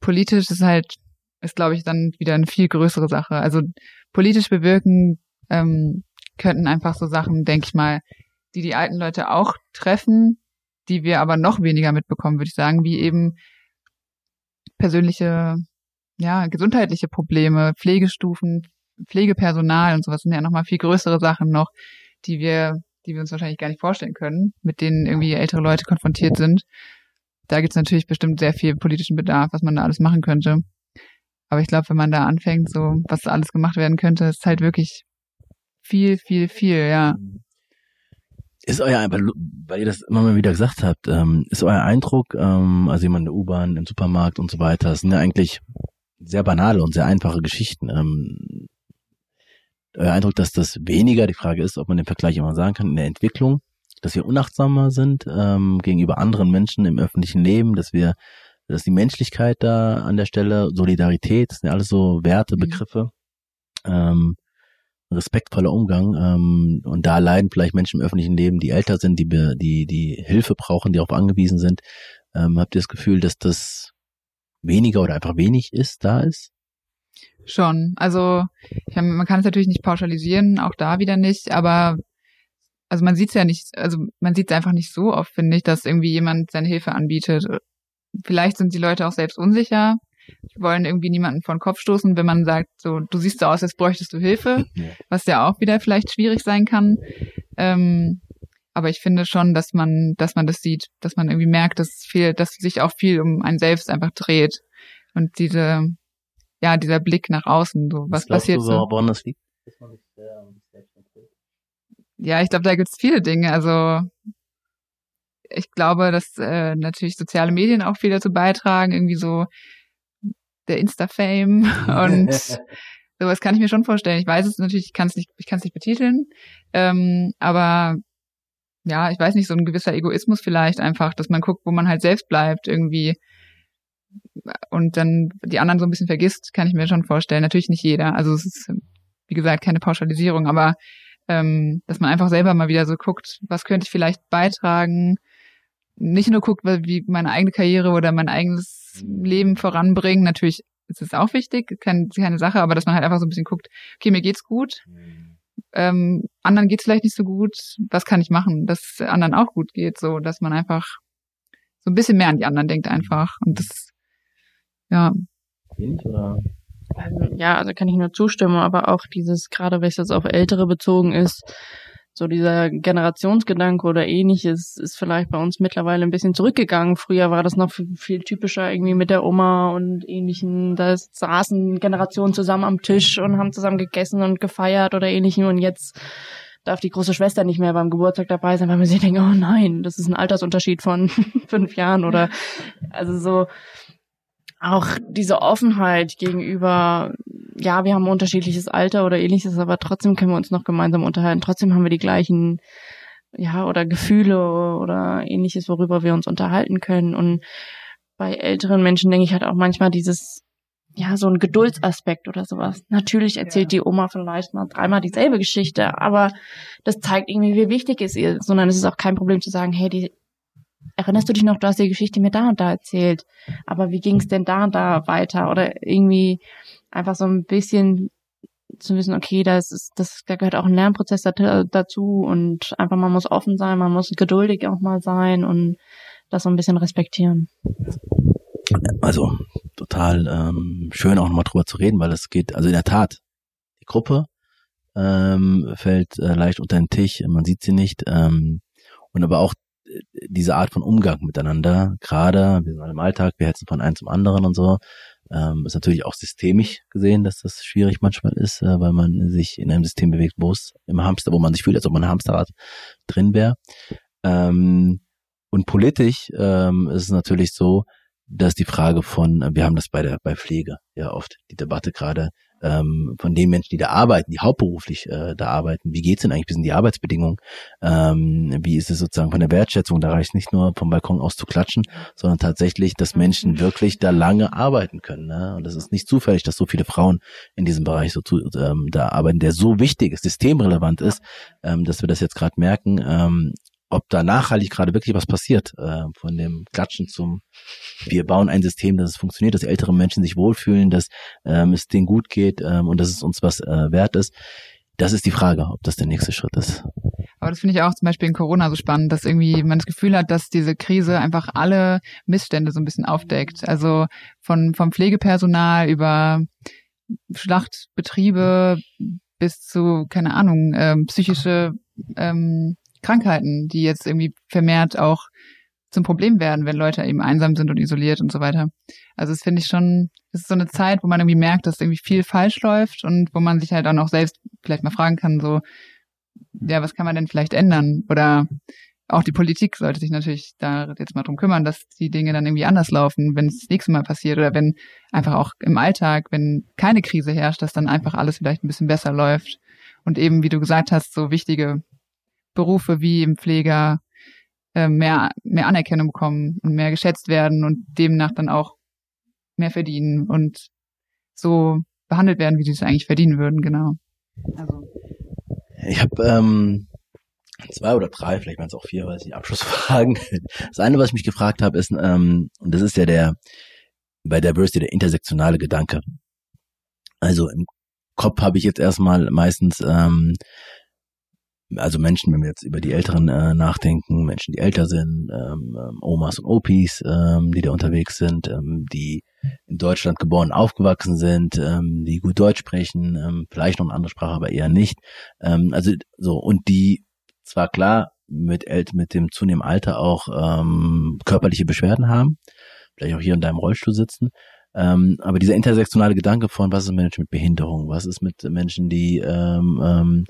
Politisch ist halt, ist glaube ich dann wieder eine viel größere Sache. Also politisch bewirken ähm, könnten einfach so Sachen, denke ich mal, die die alten Leute auch treffen, die wir aber noch weniger mitbekommen, würde ich sagen, wie eben persönliche, ja, gesundheitliche Probleme, Pflegestufen, Pflegepersonal und sowas sind ja nochmal viel größere Sachen noch, die wir, die wir uns wahrscheinlich gar nicht vorstellen können, mit denen irgendwie ältere Leute konfrontiert sind. Da gibt es natürlich bestimmt sehr viel politischen Bedarf, was man da alles machen könnte. Aber ich glaube, wenn man da anfängt, so was alles gemacht werden könnte, ist halt wirklich viel, viel, viel, ja. Mhm ist euer, weil ihr das immer mal wieder gesagt habt, ähm, ist euer Eindruck, ähm, also jemand in der U-Bahn, im Supermarkt und so weiter, das sind ja eigentlich sehr banale und sehr einfache Geschichten. Ähm, euer Eindruck, dass das weniger, die Frage ist, ob man den Vergleich immer sagen kann, in der Entwicklung, dass wir unachtsamer sind gegenüber anderen Menschen im öffentlichen Leben, dass wir, dass die Menschlichkeit da an der Stelle, Solidarität, das sind ja alles so Werte, mhm. Begriffe, ähm, respektvoller Umgang. Ähm, und da leiden vielleicht Menschen im öffentlichen Leben, die älter sind, die, die, die Hilfe brauchen, die darauf angewiesen sind. Ähm, habt ihr das Gefühl, dass das weniger oder einfach wenig ist, da ist? Schon. Also hab, man kann es natürlich nicht pauschalisieren, auch da wieder nicht, aber also man sieht es ja nicht, also man sieht es einfach nicht so oft, finde ich, dass irgendwie jemand seine Hilfe anbietet. Vielleicht sind die Leute auch selbst unsicher, wollen irgendwie niemanden vor den Kopf stoßen, wenn man sagt, so, du siehst so aus, als bräuchtest du Hilfe, <laughs> ja. was ja auch wieder vielleicht schwierig sein kann. Ähm, aber ich finde schon, dass man, dass man das sieht, dass man irgendwie merkt, dass viel, dass sich auch viel um einen selbst einfach dreht. Und diese, ja, dieser Blick nach außen, so, was, was passiert du so? Woran das liegt? Ja, ich glaube, da gibt's viele Dinge. Also ich glaube, dass äh, natürlich soziale Medien auch viel dazu beitragen, irgendwie so der Insta-Fame <laughs> und sowas kann ich mir schon vorstellen. Ich weiß es natürlich, ich kann es nicht, ich kann es nicht betiteln, ähm, aber ja, ich weiß nicht, so ein gewisser Egoismus vielleicht einfach, dass man guckt, wo man halt selbst bleibt irgendwie und dann die anderen so ein bisschen vergisst, kann ich mir schon vorstellen. Natürlich nicht jeder. Also es ist, wie gesagt, keine Pauschalisierung, aber ähm, dass man einfach selber mal wieder so guckt, was könnte ich vielleicht beitragen. Nicht nur guckt, wie meine eigene Karriere oder mein eigenes Leben voranbringen. Natürlich ist es auch wichtig, keine, keine Sache, aber dass man halt einfach so ein bisschen guckt, okay, mir geht's gut. Ähm, anderen geht's vielleicht nicht so gut. Was kann ich machen, dass es anderen auch gut geht? So, dass man einfach so ein bisschen mehr an die anderen denkt einfach. Und das, ja. Ähm, ja, also kann ich nur zustimmen, aber auch dieses, gerade wenn es jetzt auf Ältere bezogen ist, so dieser Generationsgedanke oder ähnliches ist vielleicht bei uns mittlerweile ein bisschen zurückgegangen. Früher war das noch viel, viel typischer irgendwie mit der Oma und ähnlichen. Da saßen Generationen zusammen am Tisch und haben zusammen gegessen und gefeiert oder ähnlichem und jetzt darf die große Schwester nicht mehr beim Geburtstag dabei sein, weil man sich denkt, oh nein, das ist ein Altersunterschied von <laughs> fünf Jahren oder also so auch diese Offenheit gegenüber, ja, wir haben unterschiedliches Alter oder ähnliches, aber trotzdem können wir uns noch gemeinsam unterhalten. Trotzdem haben wir die gleichen, ja, oder Gefühle oder ähnliches, worüber wir uns unterhalten können. Und bei älteren Menschen denke ich halt auch manchmal dieses, ja, so ein Geduldsaspekt oder sowas. Natürlich erzählt ja. die Oma vielleicht mal dreimal dieselbe Geschichte, aber das zeigt irgendwie, wie wichtig es ihr, sondern es ist auch kein Problem zu sagen, hey, die erinnerst du dich noch, du hast die Geschichte mir da und da erzählt, aber wie ging es denn da und da weiter? Oder irgendwie einfach so ein bisschen zu wissen, okay, das ist, das, da gehört auch ein Lernprozess dazu und einfach man muss offen sein, man muss geduldig auch mal sein und das so ein bisschen respektieren. Also total ähm, schön auch nochmal drüber zu reden, weil es geht, also in der Tat, die Gruppe ähm, fällt äh, leicht unter den Tisch, man sieht sie nicht. Ähm, und aber auch diese Art von Umgang miteinander, gerade, wir sind alle im Alltag, wir hetzen von einem zum anderen und so, ähm, ist natürlich auch systemisch gesehen, dass das schwierig manchmal ist, äh, weil man sich in einem System bewegt, wo es im Hamster, wo man sich fühlt, als ob man Hamsterrad drin wäre. Ähm, und politisch ähm, ist es natürlich so, dass die Frage von, wir haben das bei der bei Pflege ja oft die Debatte gerade, ähm, von den Menschen, die da arbeiten, die hauptberuflich äh, da arbeiten, wie geht's denn eigentlich, wie sind die Arbeitsbedingungen, ähm, wie ist es sozusagen von der Wertschätzung, da reicht nicht nur vom Balkon aus zu klatschen, sondern tatsächlich, dass Menschen wirklich da lange arbeiten können. Ne? Und es ist nicht zufällig, dass so viele Frauen in diesem Bereich so zu, ähm, da arbeiten, der so wichtig ist, systemrelevant ist, ähm, dass wir das jetzt gerade merken. Ähm, ob da nachhaltig gerade wirklich was passiert, äh, von dem Klatschen zum, wir bauen ein System, dass es funktioniert, dass ältere Menschen sich wohlfühlen, dass ähm, es denen gut geht ähm, und dass es uns was äh, wert ist. Das ist die Frage, ob das der nächste Schritt ist. Aber das finde ich auch zum Beispiel in Corona so spannend, dass irgendwie man das Gefühl hat, dass diese Krise einfach alle Missstände so ein bisschen aufdeckt. Also von vom Pflegepersonal über Schlachtbetriebe bis zu keine Ahnung ähm, psychische ähm, Krankheiten, die jetzt irgendwie vermehrt auch zum Problem werden, wenn Leute eben einsam sind und isoliert und so weiter. Also das finde ich schon, es ist so eine Zeit, wo man irgendwie merkt, dass irgendwie viel falsch läuft und wo man sich halt auch noch selbst vielleicht mal fragen kann, so, ja, was kann man denn vielleicht ändern? Oder auch die Politik sollte sich natürlich da jetzt mal drum kümmern, dass die Dinge dann irgendwie anders laufen, wenn es das nächste Mal passiert oder wenn einfach auch im Alltag, wenn keine Krise herrscht, dass dann einfach alles vielleicht ein bisschen besser läuft und eben, wie du gesagt hast, so wichtige Berufe wie im Pfleger äh, mehr, mehr Anerkennung bekommen und mehr geschätzt werden und demnach dann auch mehr verdienen und so behandelt werden, wie sie es eigentlich verdienen würden, genau. Also. Ich habe ähm, zwei oder drei, vielleicht waren es auch vier, weiß ich, Abschlussfragen. Das eine, was ich mich gefragt habe, ist, ähm, und das ist ja der bei Diversity der intersektionale Gedanke. Also im Kopf habe ich jetzt erstmal meistens ähm, also Menschen, wenn wir jetzt über die Älteren äh, nachdenken, Menschen, die älter sind, ähm, ähm, Omas und Opis, ähm, die da unterwegs sind, ähm, die in Deutschland geboren, aufgewachsen sind, ähm, die gut Deutsch sprechen, ähm, vielleicht noch eine andere Sprache, aber eher nicht. Ähm, also so und die zwar klar mit mit dem zunehmenden Alter auch ähm, körperliche Beschwerden haben, vielleicht auch hier in deinem Rollstuhl sitzen, Ähm, aber dieser intersektionale Gedanke von, was ist Menschen mit Behinderung, was ist mit Menschen, die ähm, ähm,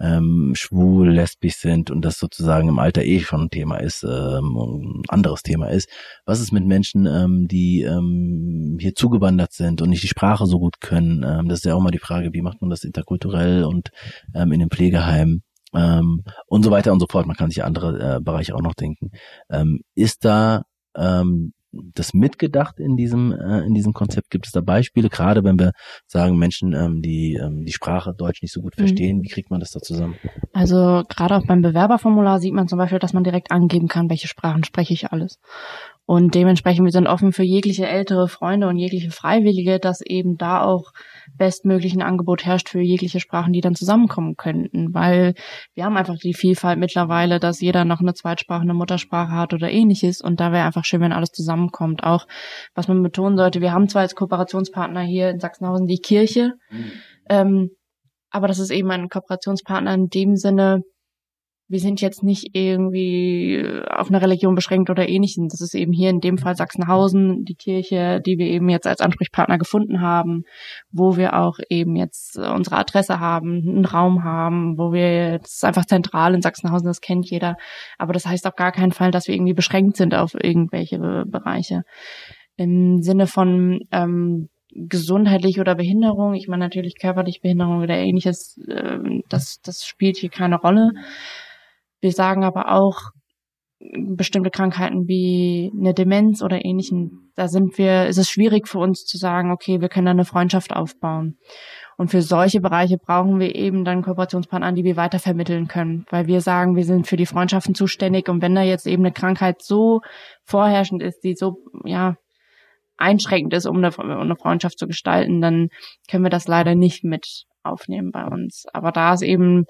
ähm, schwul, lesbisch sind und das sozusagen im Alter eh schon ein Thema ist, ähm, ein anderes Thema ist. Was ist mit Menschen, ähm, die ähm, hier zugewandert sind und nicht die Sprache so gut können? Ähm, das ist ja auch mal die Frage, wie macht man das interkulturell und ähm, in den Pflegeheimen? Ähm, und so weiter und so fort. Man kann sich andere äh, Bereiche auch noch denken. Ähm, ist da ähm, das mitgedacht in diesem äh, in diesem Konzept? Gibt es da Beispiele, gerade wenn wir sagen Menschen, ähm, die ähm, die Sprache Deutsch nicht so gut mhm. verstehen, mhm. wie kriegt man das da zusammen? Also gerade auch beim Bewerberformular sieht man zum Beispiel, dass man direkt angeben kann, welche Sprachen spreche ich alles. Und dementsprechend, wir sind offen für jegliche ältere Freunde und jegliche Freiwillige, dass eben da auch bestmöglich ein Angebot herrscht für jegliche Sprachen, die dann zusammenkommen könnten. Weil wir haben einfach die Vielfalt mittlerweile, dass jeder noch eine Zweitsprache, eine Muttersprache hat oder ähnliches. Und da wäre einfach schön, wenn alles zusammenkommt. Auch, was man betonen sollte, wir haben zwar als Kooperationspartner hier in Sachsenhausen die Kirche, mhm. ähm, aber das ist eben ein Kooperationspartner in dem Sinne, wir sind jetzt nicht irgendwie äh, auf eine Religion beschränkt oder ähnliches. Das ist eben hier in dem Fall Sachsenhausen, die Kirche, die wir eben jetzt als Ansprechpartner gefunden haben, wo wir auch eben jetzt unsere Adresse haben, einen Raum haben, wo wir jetzt einfach zentral in Sachsenhausen, das kennt jeder. Aber das heißt auf gar keinen Fall, dass wir irgendwie beschränkt sind auf irgendwelche Bereiche. Im Sinne von ähm, gesundheitlich oder Behinderung, ich meine natürlich körperlich Behinderung oder ähnliches, äh, das, das spielt hier keine Rolle. Wir sagen aber auch, bestimmte Krankheiten wie eine Demenz oder ähnlichen, da sind wir, ist es schwierig für uns zu sagen, okay, wir können da eine Freundschaft aufbauen. Und für solche Bereiche brauchen wir eben dann Kooperationspartner, die wir weitervermitteln können, weil wir sagen, wir sind für die Freundschaften zuständig und wenn da jetzt eben eine Krankheit so vorherrschend ist, die so, ja, einschränkend ist, um eine Freundschaft zu gestalten, dann können wir das leider nicht mit aufnehmen bei uns. Aber da ist eben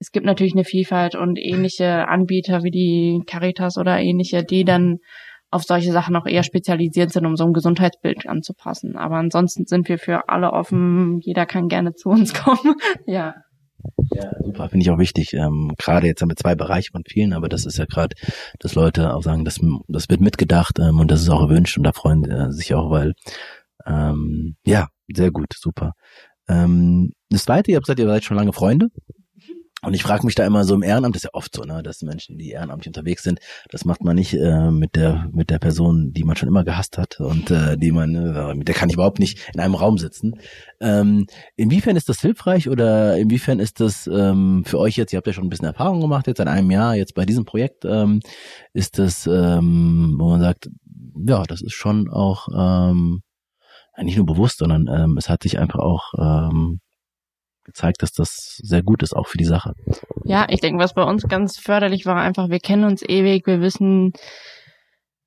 es gibt natürlich eine Vielfalt und ähnliche Anbieter wie die Caritas oder ähnliche, die dann auf solche Sachen auch eher spezialisiert sind, um so ein Gesundheitsbild anzupassen. Aber ansonsten sind wir für alle offen. Jeder kann gerne zu uns <laughs> kommen. ja. Ja, super, finde ich auch wichtig. Ähm, gerade jetzt haben wir zwei Bereiche von vielen, aber das ist ja gerade, dass Leute auch sagen, das, das wird mitgedacht ähm, und das ist auch erwünscht und da freuen äh, sich auch, weil ähm, ja, sehr gut, super. Ähm, das zweite, ihr habt gesagt, ihr seid schon lange Freunde. Und ich frage mich da immer so im Ehrenamt, das ist ja oft so, ne, dass Menschen, die ehrenamtlich unterwegs sind, das macht man nicht äh, mit der mit der Person, die man schon immer gehasst hat und äh, die man, äh, mit der kann ich überhaupt nicht in einem Raum sitzen. Ähm, inwiefern ist das hilfreich oder inwiefern ist das ähm, für euch jetzt? Ihr habt ja schon ein bisschen Erfahrung gemacht jetzt in einem Jahr jetzt bei diesem Projekt. Ähm, ist das, ähm, wo man sagt, ja, das ist schon auch ähm, nicht nur bewusst, sondern ähm, es hat sich einfach auch ähm, gezeigt, dass das sehr gut ist, auch für die Sache. Ja, ich denke, was bei uns ganz förderlich war, einfach, wir kennen uns ewig, wir wissen,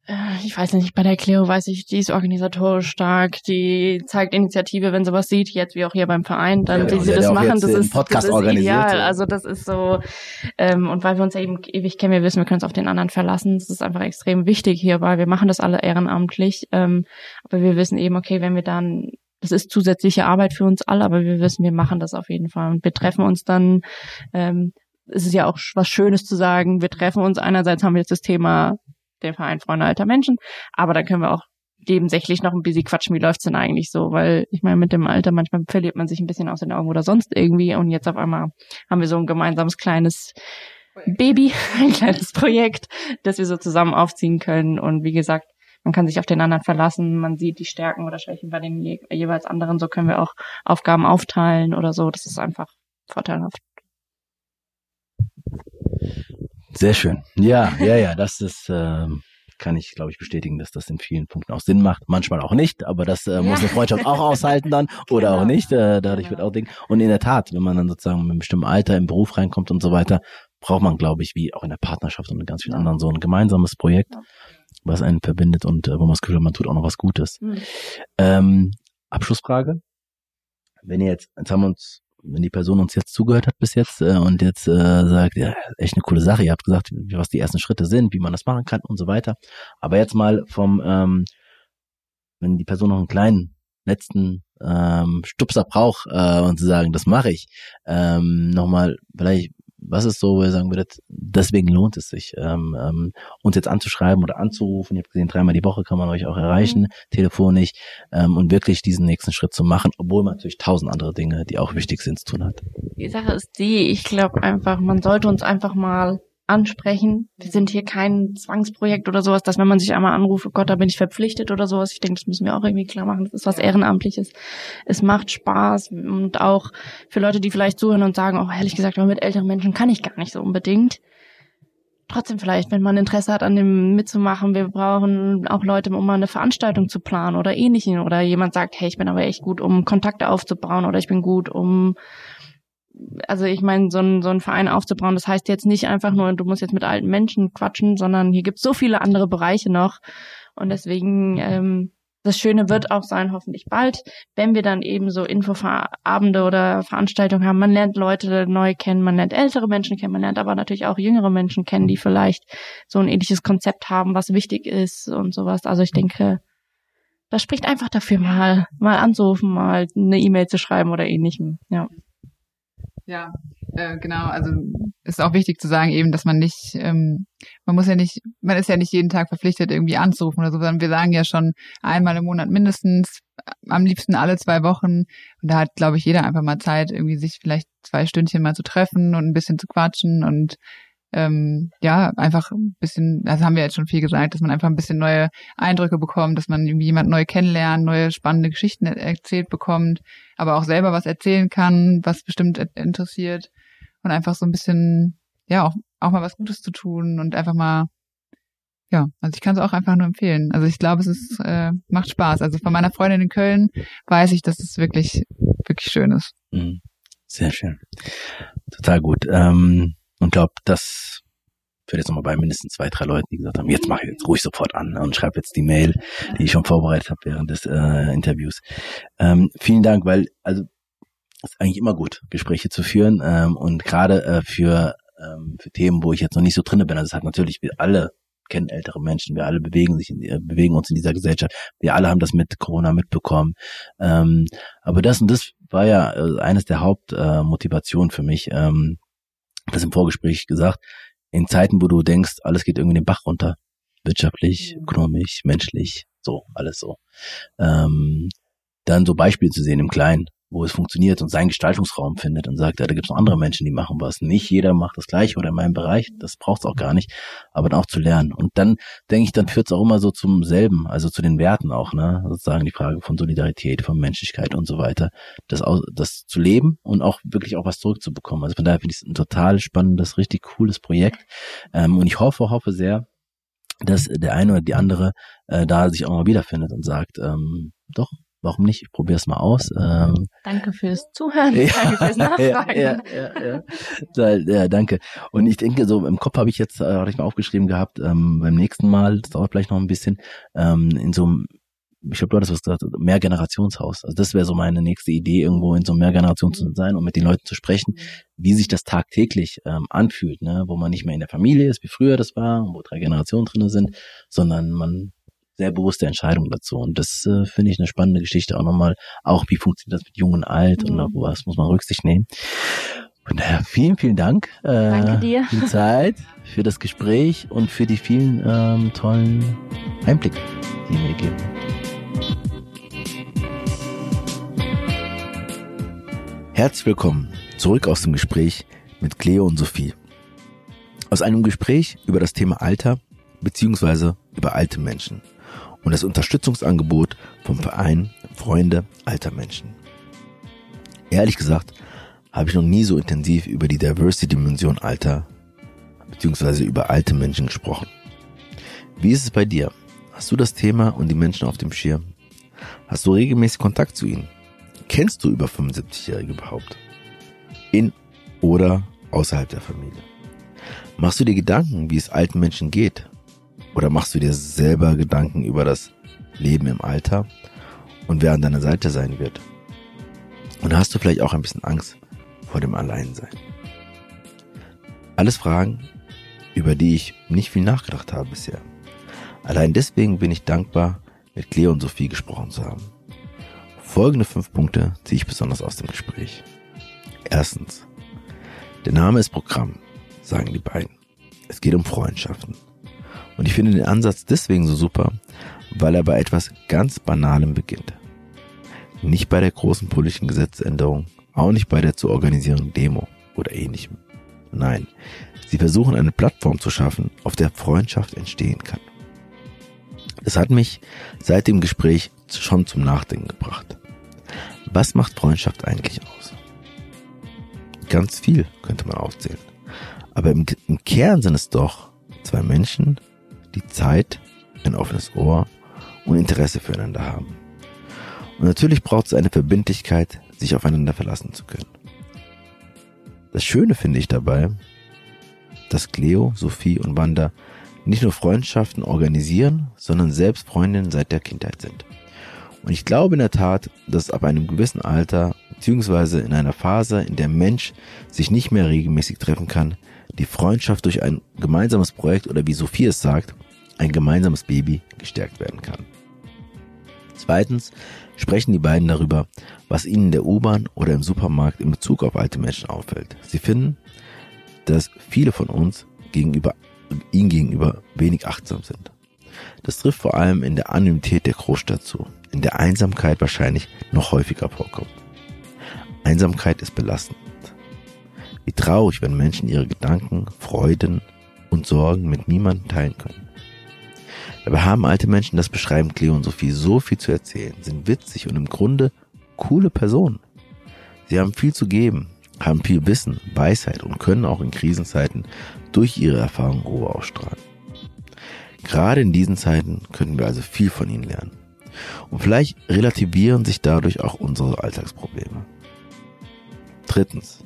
äh, ich weiß nicht, bei der Cleo weiß ich, die ist organisatorisch stark, die zeigt Initiative, wenn sie was sieht, jetzt wie auch hier beim Verein, dann ja, wie sie das machen, das ist, das ist ideal. Also das ist so, ähm, und weil wir uns ja eben ewig kennen, wir wissen, wir können uns auf den anderen verlassen. Das ist einfach extrem wichtig hier, weil wir machen das alle ehrenamtlich. Ähm, aber wir wissen eben, okay, wenn wir dann das ist zusätzliche Arbeit für uns alle, aber wir wissen, wir machen das auf jeden Fall und wir treffen uns dann. Ähm, es ist ja auch was Schönes zu sagen. Wir treffen uns. Einerseits haben wir jetzt das Thema der Verein Freunde alter Menschen, aber dann können wir auch nebensächlich noch ein bisschen quatschen, wie läuft's denn eigentlich so? Weil ich meine, mit dem Alter manchmal verliert man sich ein bisschen aus den Augen oder sonst irgendwie und jetzt auf einmal haben wir so ein gemeinsames kleines Baby, <laughs> ein kleines Projekt, das wir so zusammen aufziehen können und wie gesagt, man kann sich auf den anderen verlassen, man sieht die Stärken oder Schwächen bei den je jeweils anderen, so können wir auch Aufgaben aufteilen oder so. Das ist einfach vorteilhaft. Sehr schön. Ja, ja, ja, das ist, äh, kann ich, glaube ich, bestätigen, dass das in vielen Punkten auch Sinn macht. Manchmal auch nicht, aber das äh, muss eine Freundschaft auch aushalten dann <laughs> oder genau. auch nicht. Äh, dadurch genau. wird auch Ding. Und in der Tat, wenn man dann sozusagen mit einem bestimmten Alter im Beruf reinkommt und so weiter, braucht man, glaube ich, wie auch in der Partnerschaft und in ganz vielen anderen so ein gemeinsames Projekt. Ja was einen verbindet und äh, wo man das Gefühl hat, man tut auch noch was Gutes. Mhm. Ähm, Abschlussfrage. Wenn ihr jetzt, jetzt haben wir uns, wenn die Person uns jetzt zugehört hat bis jetzt äh, und jetzt äh, sagt, ja, echt eine coole Sache, ihr habt gesagt, was die ersten Schritte sind, wie man das machen kann und so weiter. Aber jetzt mal vom, ähm, wenn die Person noch einen kleinen letzten ähm, Stupser braucht äh, und zu sagen, das mache ich, ähm, nochmal, vielleicht Was ist so, wo ihr sagen würdet, deswegen lohnt es sich, ähm, ähm, uns jetzt anzuschreiben oder anzurufen. Ihr habt gesehen, dreimal die Woche kann man euch auch erreichen, mhm. telefonisch, ähm, und wirklich diesen nächsten Schritt zu machen, obwohl man natürlich tausend andere Dinge, die auch wichtig sind, zu tun hat. Die Sache ist die, ich glaube einfach, man sollte uns einfach mal ansprechen. Wir sind hier kein Zwangsprojekt oder sowas, dass wenn man sich einmal anruft, oh Gott, da bin ich verpflichtet oder sowas. Ich denke, das müssen wir auch irgendwie klar machen. Das ist was Ehrenamtliches. Es macht Spaß und auch für Leute, die vielleicht zuhören und sagen, oh, ehrlich gesagt, mit älteren Menschen kann ich gar nicht so unbedingt. Trotzdem vielleicht, wenn man Interesse hat, an dem mitzumachen, wir brauchen auch Leute, um mal eine Veranstaltung zu planen oder ähnlichen. Oder jemand sagt, hey, ich bin aber echt gut, um Kontakte aufzubauen oder ich bin gut, um also ich meine, so ein, so ein Verein aufzubauen, das heißt jetzt nicht einfach nur, du musst jetzt mit alten Menschen quatschen, sondern hier gibt es so viele andere Bereiche noch. Und deswegen, ähm, das Schöne wird auch sein, hoffentlich bald, wenn wir dann eben so Infoabende oder Veranstaltungen haben. Man lernt Leute neu kennen, man lernt ältere Menschen kennen, man lernt aber natürlich auch jüngere Menschen kennen, die vielleicht so ein ähnliches Konzept haben, was wichtig ist und sowas. Also ich denke, das spricht einfach dafür, mal, mal anzurufen, mal eine E-Mail zu schreiben oder ähnlichem. Ja. Ja, äh, genau. Also ist auch wichtig zu sagen eben, dass man nicht, ähm, man muss ja nicht, man ist ja nicht jeden Tag verpflichtet, irgendwie anzurufen oder so, sondern wir sagen ja schon einmal im Monat mindestens, am liebsten alle zwei Wochen. Und da hat, glaube ich, jeder einfach mal Zeit, irgendwie sich vielleicht zwei Stündchen mal zu treffen und ein bisschen zu quatschen und ähm, ja, einfach ein bisschen, also haben wir jetzt schon viel gesagt, dass man einfach ein bisschen neue Eindrücke bekommt, dass man irgendwie jemand neu kennenlernt, neue spannende Geschichten erzählt bekommt, aber auch selber was erzählen kann, was bestimmt interessiert und einfach so ein bisschen, ja, auch, auch mal was Gutes zu tun und einfach mal, ja, also ich kann es auch einfach nur empfehlen. Also ich glaube, es ist, äh, macht Spaß. Also von meiner Freundin in Köln weiß ich, dass es wirklich, wirklich schön ist. Mhm. Sehr schön. Total gut. Ähm und glaube, das für jetzt nochmal bei mindestens zwei, drei Leuten, die gesagt haben, jetzt mache ich jetzt ruhig sofort an und schreibe jetzt die Mail, die ich schon vorbereitet habe während des äh, Interviews. Ähm, vielen Dank, weil also ist eigentlich immer gut, Gespräche zu führen ähm, und gerade äh, für ähm, für Themen, wo ich jetzt noch nicht so drinne bin. Also es hat natürlich wir alle kennen ältere Menschen, wir alle bewegen sich, in, äh, bewegen uns in dieser Gesellschaft. Wir alle haben das mit Corona mitbekommen. Ähm, aber das und das war ja äh, eines der Hauptmotivationen äh, für mich. Ähm, das im Vorgespräch gesagt, in Zeiten, wo du denkst, alles geht irgendwie den Bach runter, wirtschaftlich, ökonomisch, menschlich, so, alles so, ähm, dann so Beispiele zu sehen im Kleinen, wo es funktioniert und seinen Gestaltungsraum findet und sagt, ja, da gibt es noch andere Menschen, die machen was. Nicht jeder macht das gleiche oder in meinem Bereich, das braucht es auch gar nicht, aber dann auch zu lernen. Und dann denke ich, dann führt es auch immer so zum selben, also zu den Werten auch, ne? Sozusagen die Frage von Solidarität, von Menschlichkeit und so weiter. Das, das zu leben und auch wirklich auch was zurückzubekommen. Also von daher finde ich es ein total spannendes, richtig cooles Projekt. Ähm, und ich hoffe, hoffe sehr, dass der eine oder die andere äh, da sich auch mal wiederfindet und sagt, ähm, doch, warum nicht? Ich probiere es mal aus. Ähm, danke fürs Zuhören, ja, danke fürs <laughs> Nachfragen. Ja, ja, ja, ja. ja, danke. Und ich denke, so im Kopf habe ich jetzt, äh, hatte ich mal aufgeschrieben gehabt, ähm, beim nächsten Mal, das dauert vielleicht noch ein bisschen, ähm, in so einem ich glaube, du hattest was gesagt, Mehrgenerationshaus. Also das wäre so meine nächste Idee, irgendwo in so einem Mehrgeneration zu sein und mit den Leuten zu sprechen, wie sich das tagtäglich ähm, anfühlt, ne? wo man nicht mehr in der Familie ist, wie früher das war, wo drei Generationen drinne sind, sondern man sehr bewusste Entscheidung dazu. Und das äh, finde ich eine spannende Geschichte auch nochmal. Auch wie funktioniert das mit Jung und Alt mhm. und auf was muss man Rücksicht nehmen. Von daher vielen, vielen Dank äh, Danke dir. für die Zeit, für das Gespräch und für die vielen ähm, tollen Einblicke, die mir geben. Herzlich willkommen zurück aus dem Gespräch mit Cleo und Sophie. Aus einem Gespräch über das Thema Alter beziehungsweise über alte Menschen und das Unterstützungsangebot vom Verein Freunde alter Menschen. Ehrlich gesagt habe ich noch nie so intensiv über die Diversity-Dimension Alter bzw. über alte Menschen gesprochen. Wie ist es bei dir? Hast du das Thema und die Menschen auf dem Schirm? Hast du regelmäßig Kontakt zu ihnen? Kennst du über 75-Jährige überhaupt? In oder außerhalb der Familie? Machst du dir Gedanken, wie es alten Menschen geht? Oder machst du dir selber Gedanken über das Leben im Alter und wer an deiner Seite sein wird? Und hast du vielleicht auch ein bisschen Angst vor dem Alleinsein? Alles Fragen, über die ich nicht viel nachgedacht habe bisher. Allein deswegen bin ich dankbar, mit Cleo und Sophie gesprochen zu haben. Folgende fünf Punkte ziehe ich besonders aus dem Gespräch. Erstens. Der Name ist Programm, sagen die beiden. Es geht um Freundschaften. Und ich finde den Ansatz deswegen so super, weil er bei etwas ganz Banalem beginnt. Nicht bei der großen politischen Gesetzänderung, auch nicht bei der zu organisierenden Demo oder ähnlichem. Nein, sie versuchen eine Plattform zu schaffen, auf der Freundschaft entstehen kann. Das hat mich seit dem Gespräch schon zum Nachdenken gebracht. Was macht Freundschaft eigentlich aus? Ganz viel könnte man aufzählen. Aber im, im Kern sind es doch zwei Menschen, die Zeit, ein offenes Ohr und Interesse füreinander haben. Und natürlich braucht es eine Verbindlichkeit, sich aufeinander verlassen zu können. Das Schöne finde ich dabei, dass Cleo, Sophie und Wanda nicht nur Freundschaften organisieren, sondern selbst Freundinnen seit der Kindheit sind. Und ich glaube in der Tat, dass ab einem gewissen Alter, beziehungsweise in einer Phase, in der Mensch sich nicht mehr regelmäßig treffen kann, die Freundschaft durch ein gemeinsames Projekt oder wie Sophie es sagt, ein gemeinsames Baby gestärkt werden kann. Zweitens sprechen die beiden darüber, was ihnen in der U-Bahn oder im Supermarkt in Bezug auf alte Menschen auffällt. Sie finden, dass viele von uns gegenüber, ihnen gegenüber wenig achtsam sind. Das trifft vor allem in der Anonymität der Großstadt zu, in der Einsamkeit wahrscheinlich noch häufiger vorkommt. Einsamkeit ist belastend. Wie traurig, wenn Menschen ihre Gedanken, Freuden und Sorgen mit niemandem teilen können. Dabei haben alte Menschen, das beschreiben Cleo und Sophie, so viel zu erzählen, sind witzig und im Grunde coole Personen. Sie haben viel zu geben, haben viel Wissen, Weisheit und können auch in Krisenzeiten durch ihre Erfahrung Ruhe ausstrahlen. Gerade in diesen Zeiten könnten wir also viel von ihnen lernen. Und vielleicht relativieren sich dadurch auch unsere Alltagsprobleme. Drittens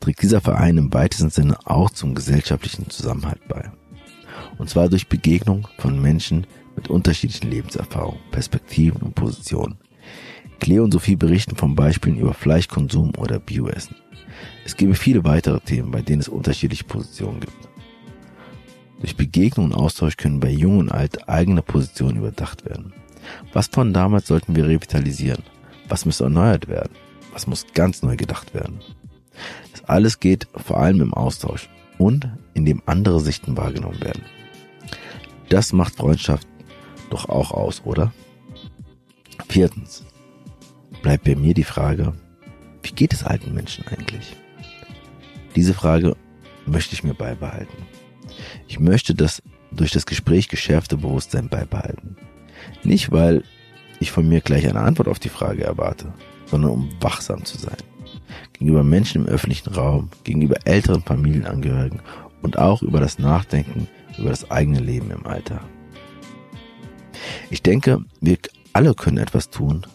trägt dieser Verein im weitesten Sinne auch zum gesellschaftlichen Zusammenhalt bei. Und zwar durch Begegnung von Menschen mit unterschiedlichen Lebenserfahrungen, Perspektiven und Positionen. Cleo und Sophie berichten von Beispielen über Fleischkonsum oder Bioessen. Es gäbe viele weitere Themen, bei denen es unterschiedliche Positionen gibt. Durch Begegnung und Austausch können bei Jung und Alt eigene Positionen überdacht werden. Was von damals sollten wir revitalisieren? Was muss erneuert werden? Was muss ganz neu gedacht werden? Das alles geht vor allem im Austausch und indem andere Sichten wahrgenommen werden. Das macht Freundschaft doch auch aus, oder? Viertens bleibt bei mir die Frage, wie geht es alten Menschen eigentlich? Diese Frage möchte ich mir beibehalten. Ich möchte das durch das Gespräch geschärfte Bewusstsein beibehalten. Nicht, weil ich von mir gleich eine Antwort auf die Frage erwarte, sondern um wachsam zu sein. Gegenüber Menschen im öffentlichen Raum, gegenüber älteren Familienangehörigen und auch über das Nachdenken über das eigene Leben im Alter. Ich denke, wir alle können etwas tun,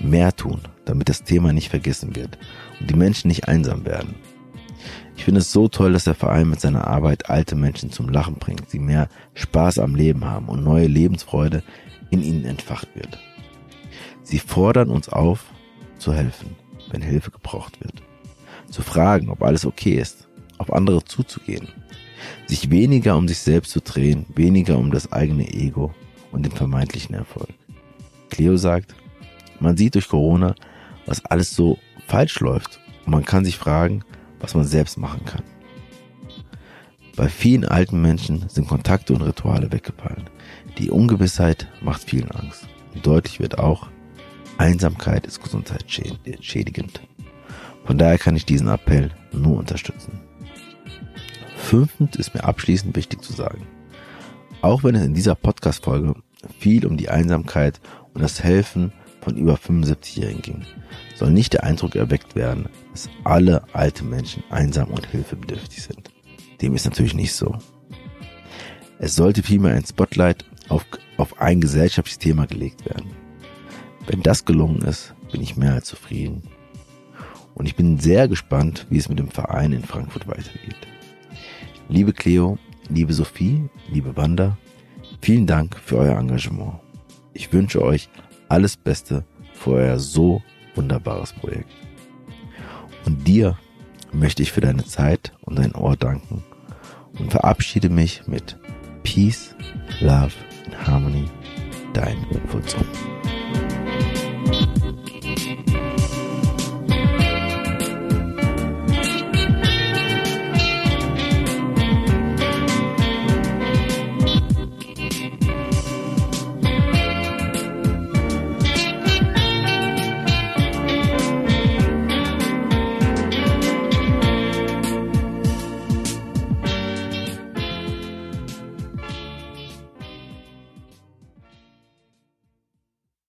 mehr tun, damit das Thema nicht vergessen wird und die Menschen nicht einsam werden. Ich finde es so toll, dass der Verein mit seiner Arbeit alte Menschen zum Lachen bringt, sie mehr Spaß am Leben haben und neue Lebensfreude in ihnen entfacht wird. Sie fordern uns auf, zu helfen, wenn Hilfe gebraucht wird. Zu fragen, ob alles okay ist, auf andere zuzugehen, sich weniger um sich selbst zu drehen, weniger um das eigene Ego und den vermeintlichen Erfolg. Cleo sagt, man sieht durch Corona, was alles so falsch läuft und man kann sich fragen, was man selbst machen kann. Bei vielen alten Menschen sind Kontakte und Rituale weggefallen. Die Ungewissheit macht vielen Angst. Und deutlich wird auch, Einsamkeit ist gesundheitsschädigend. Von daher kann ich diesen Appell nur unterstützen. Fünftens ist mir abschließend wichtig zu sagen. Auch wenn es in dieser Podcast-Folge viel um die Einsamkeit und das Helfen von über 75-Jährigen ging, soll nicht der Eindruck erweckt werden, dass alle alte Menschen einsam und hilfebedürftig sind. Dem ist natürlich nicht so. Es sollte vielmehr ein Spotlight auf, auf ein gesellschaftliches Thema gelegt werden. Wenn das gelungen ist, bin ich mehr als zufrieden. Und ich bin sehr gespannt, wie es mit dem Verein in Frankfurt weitergeht. Liebe Cleo, liebe Sophie, liebe Wanda, vielen Dank für euer Engagement. Ich wünsche euch alles Beste für euer so wunderbares Projekt. Und dir möchte ich für deine Zeit und dein Ohr danken und verabschiede mich mit Peace, Love and Harmony, dein Wolfson.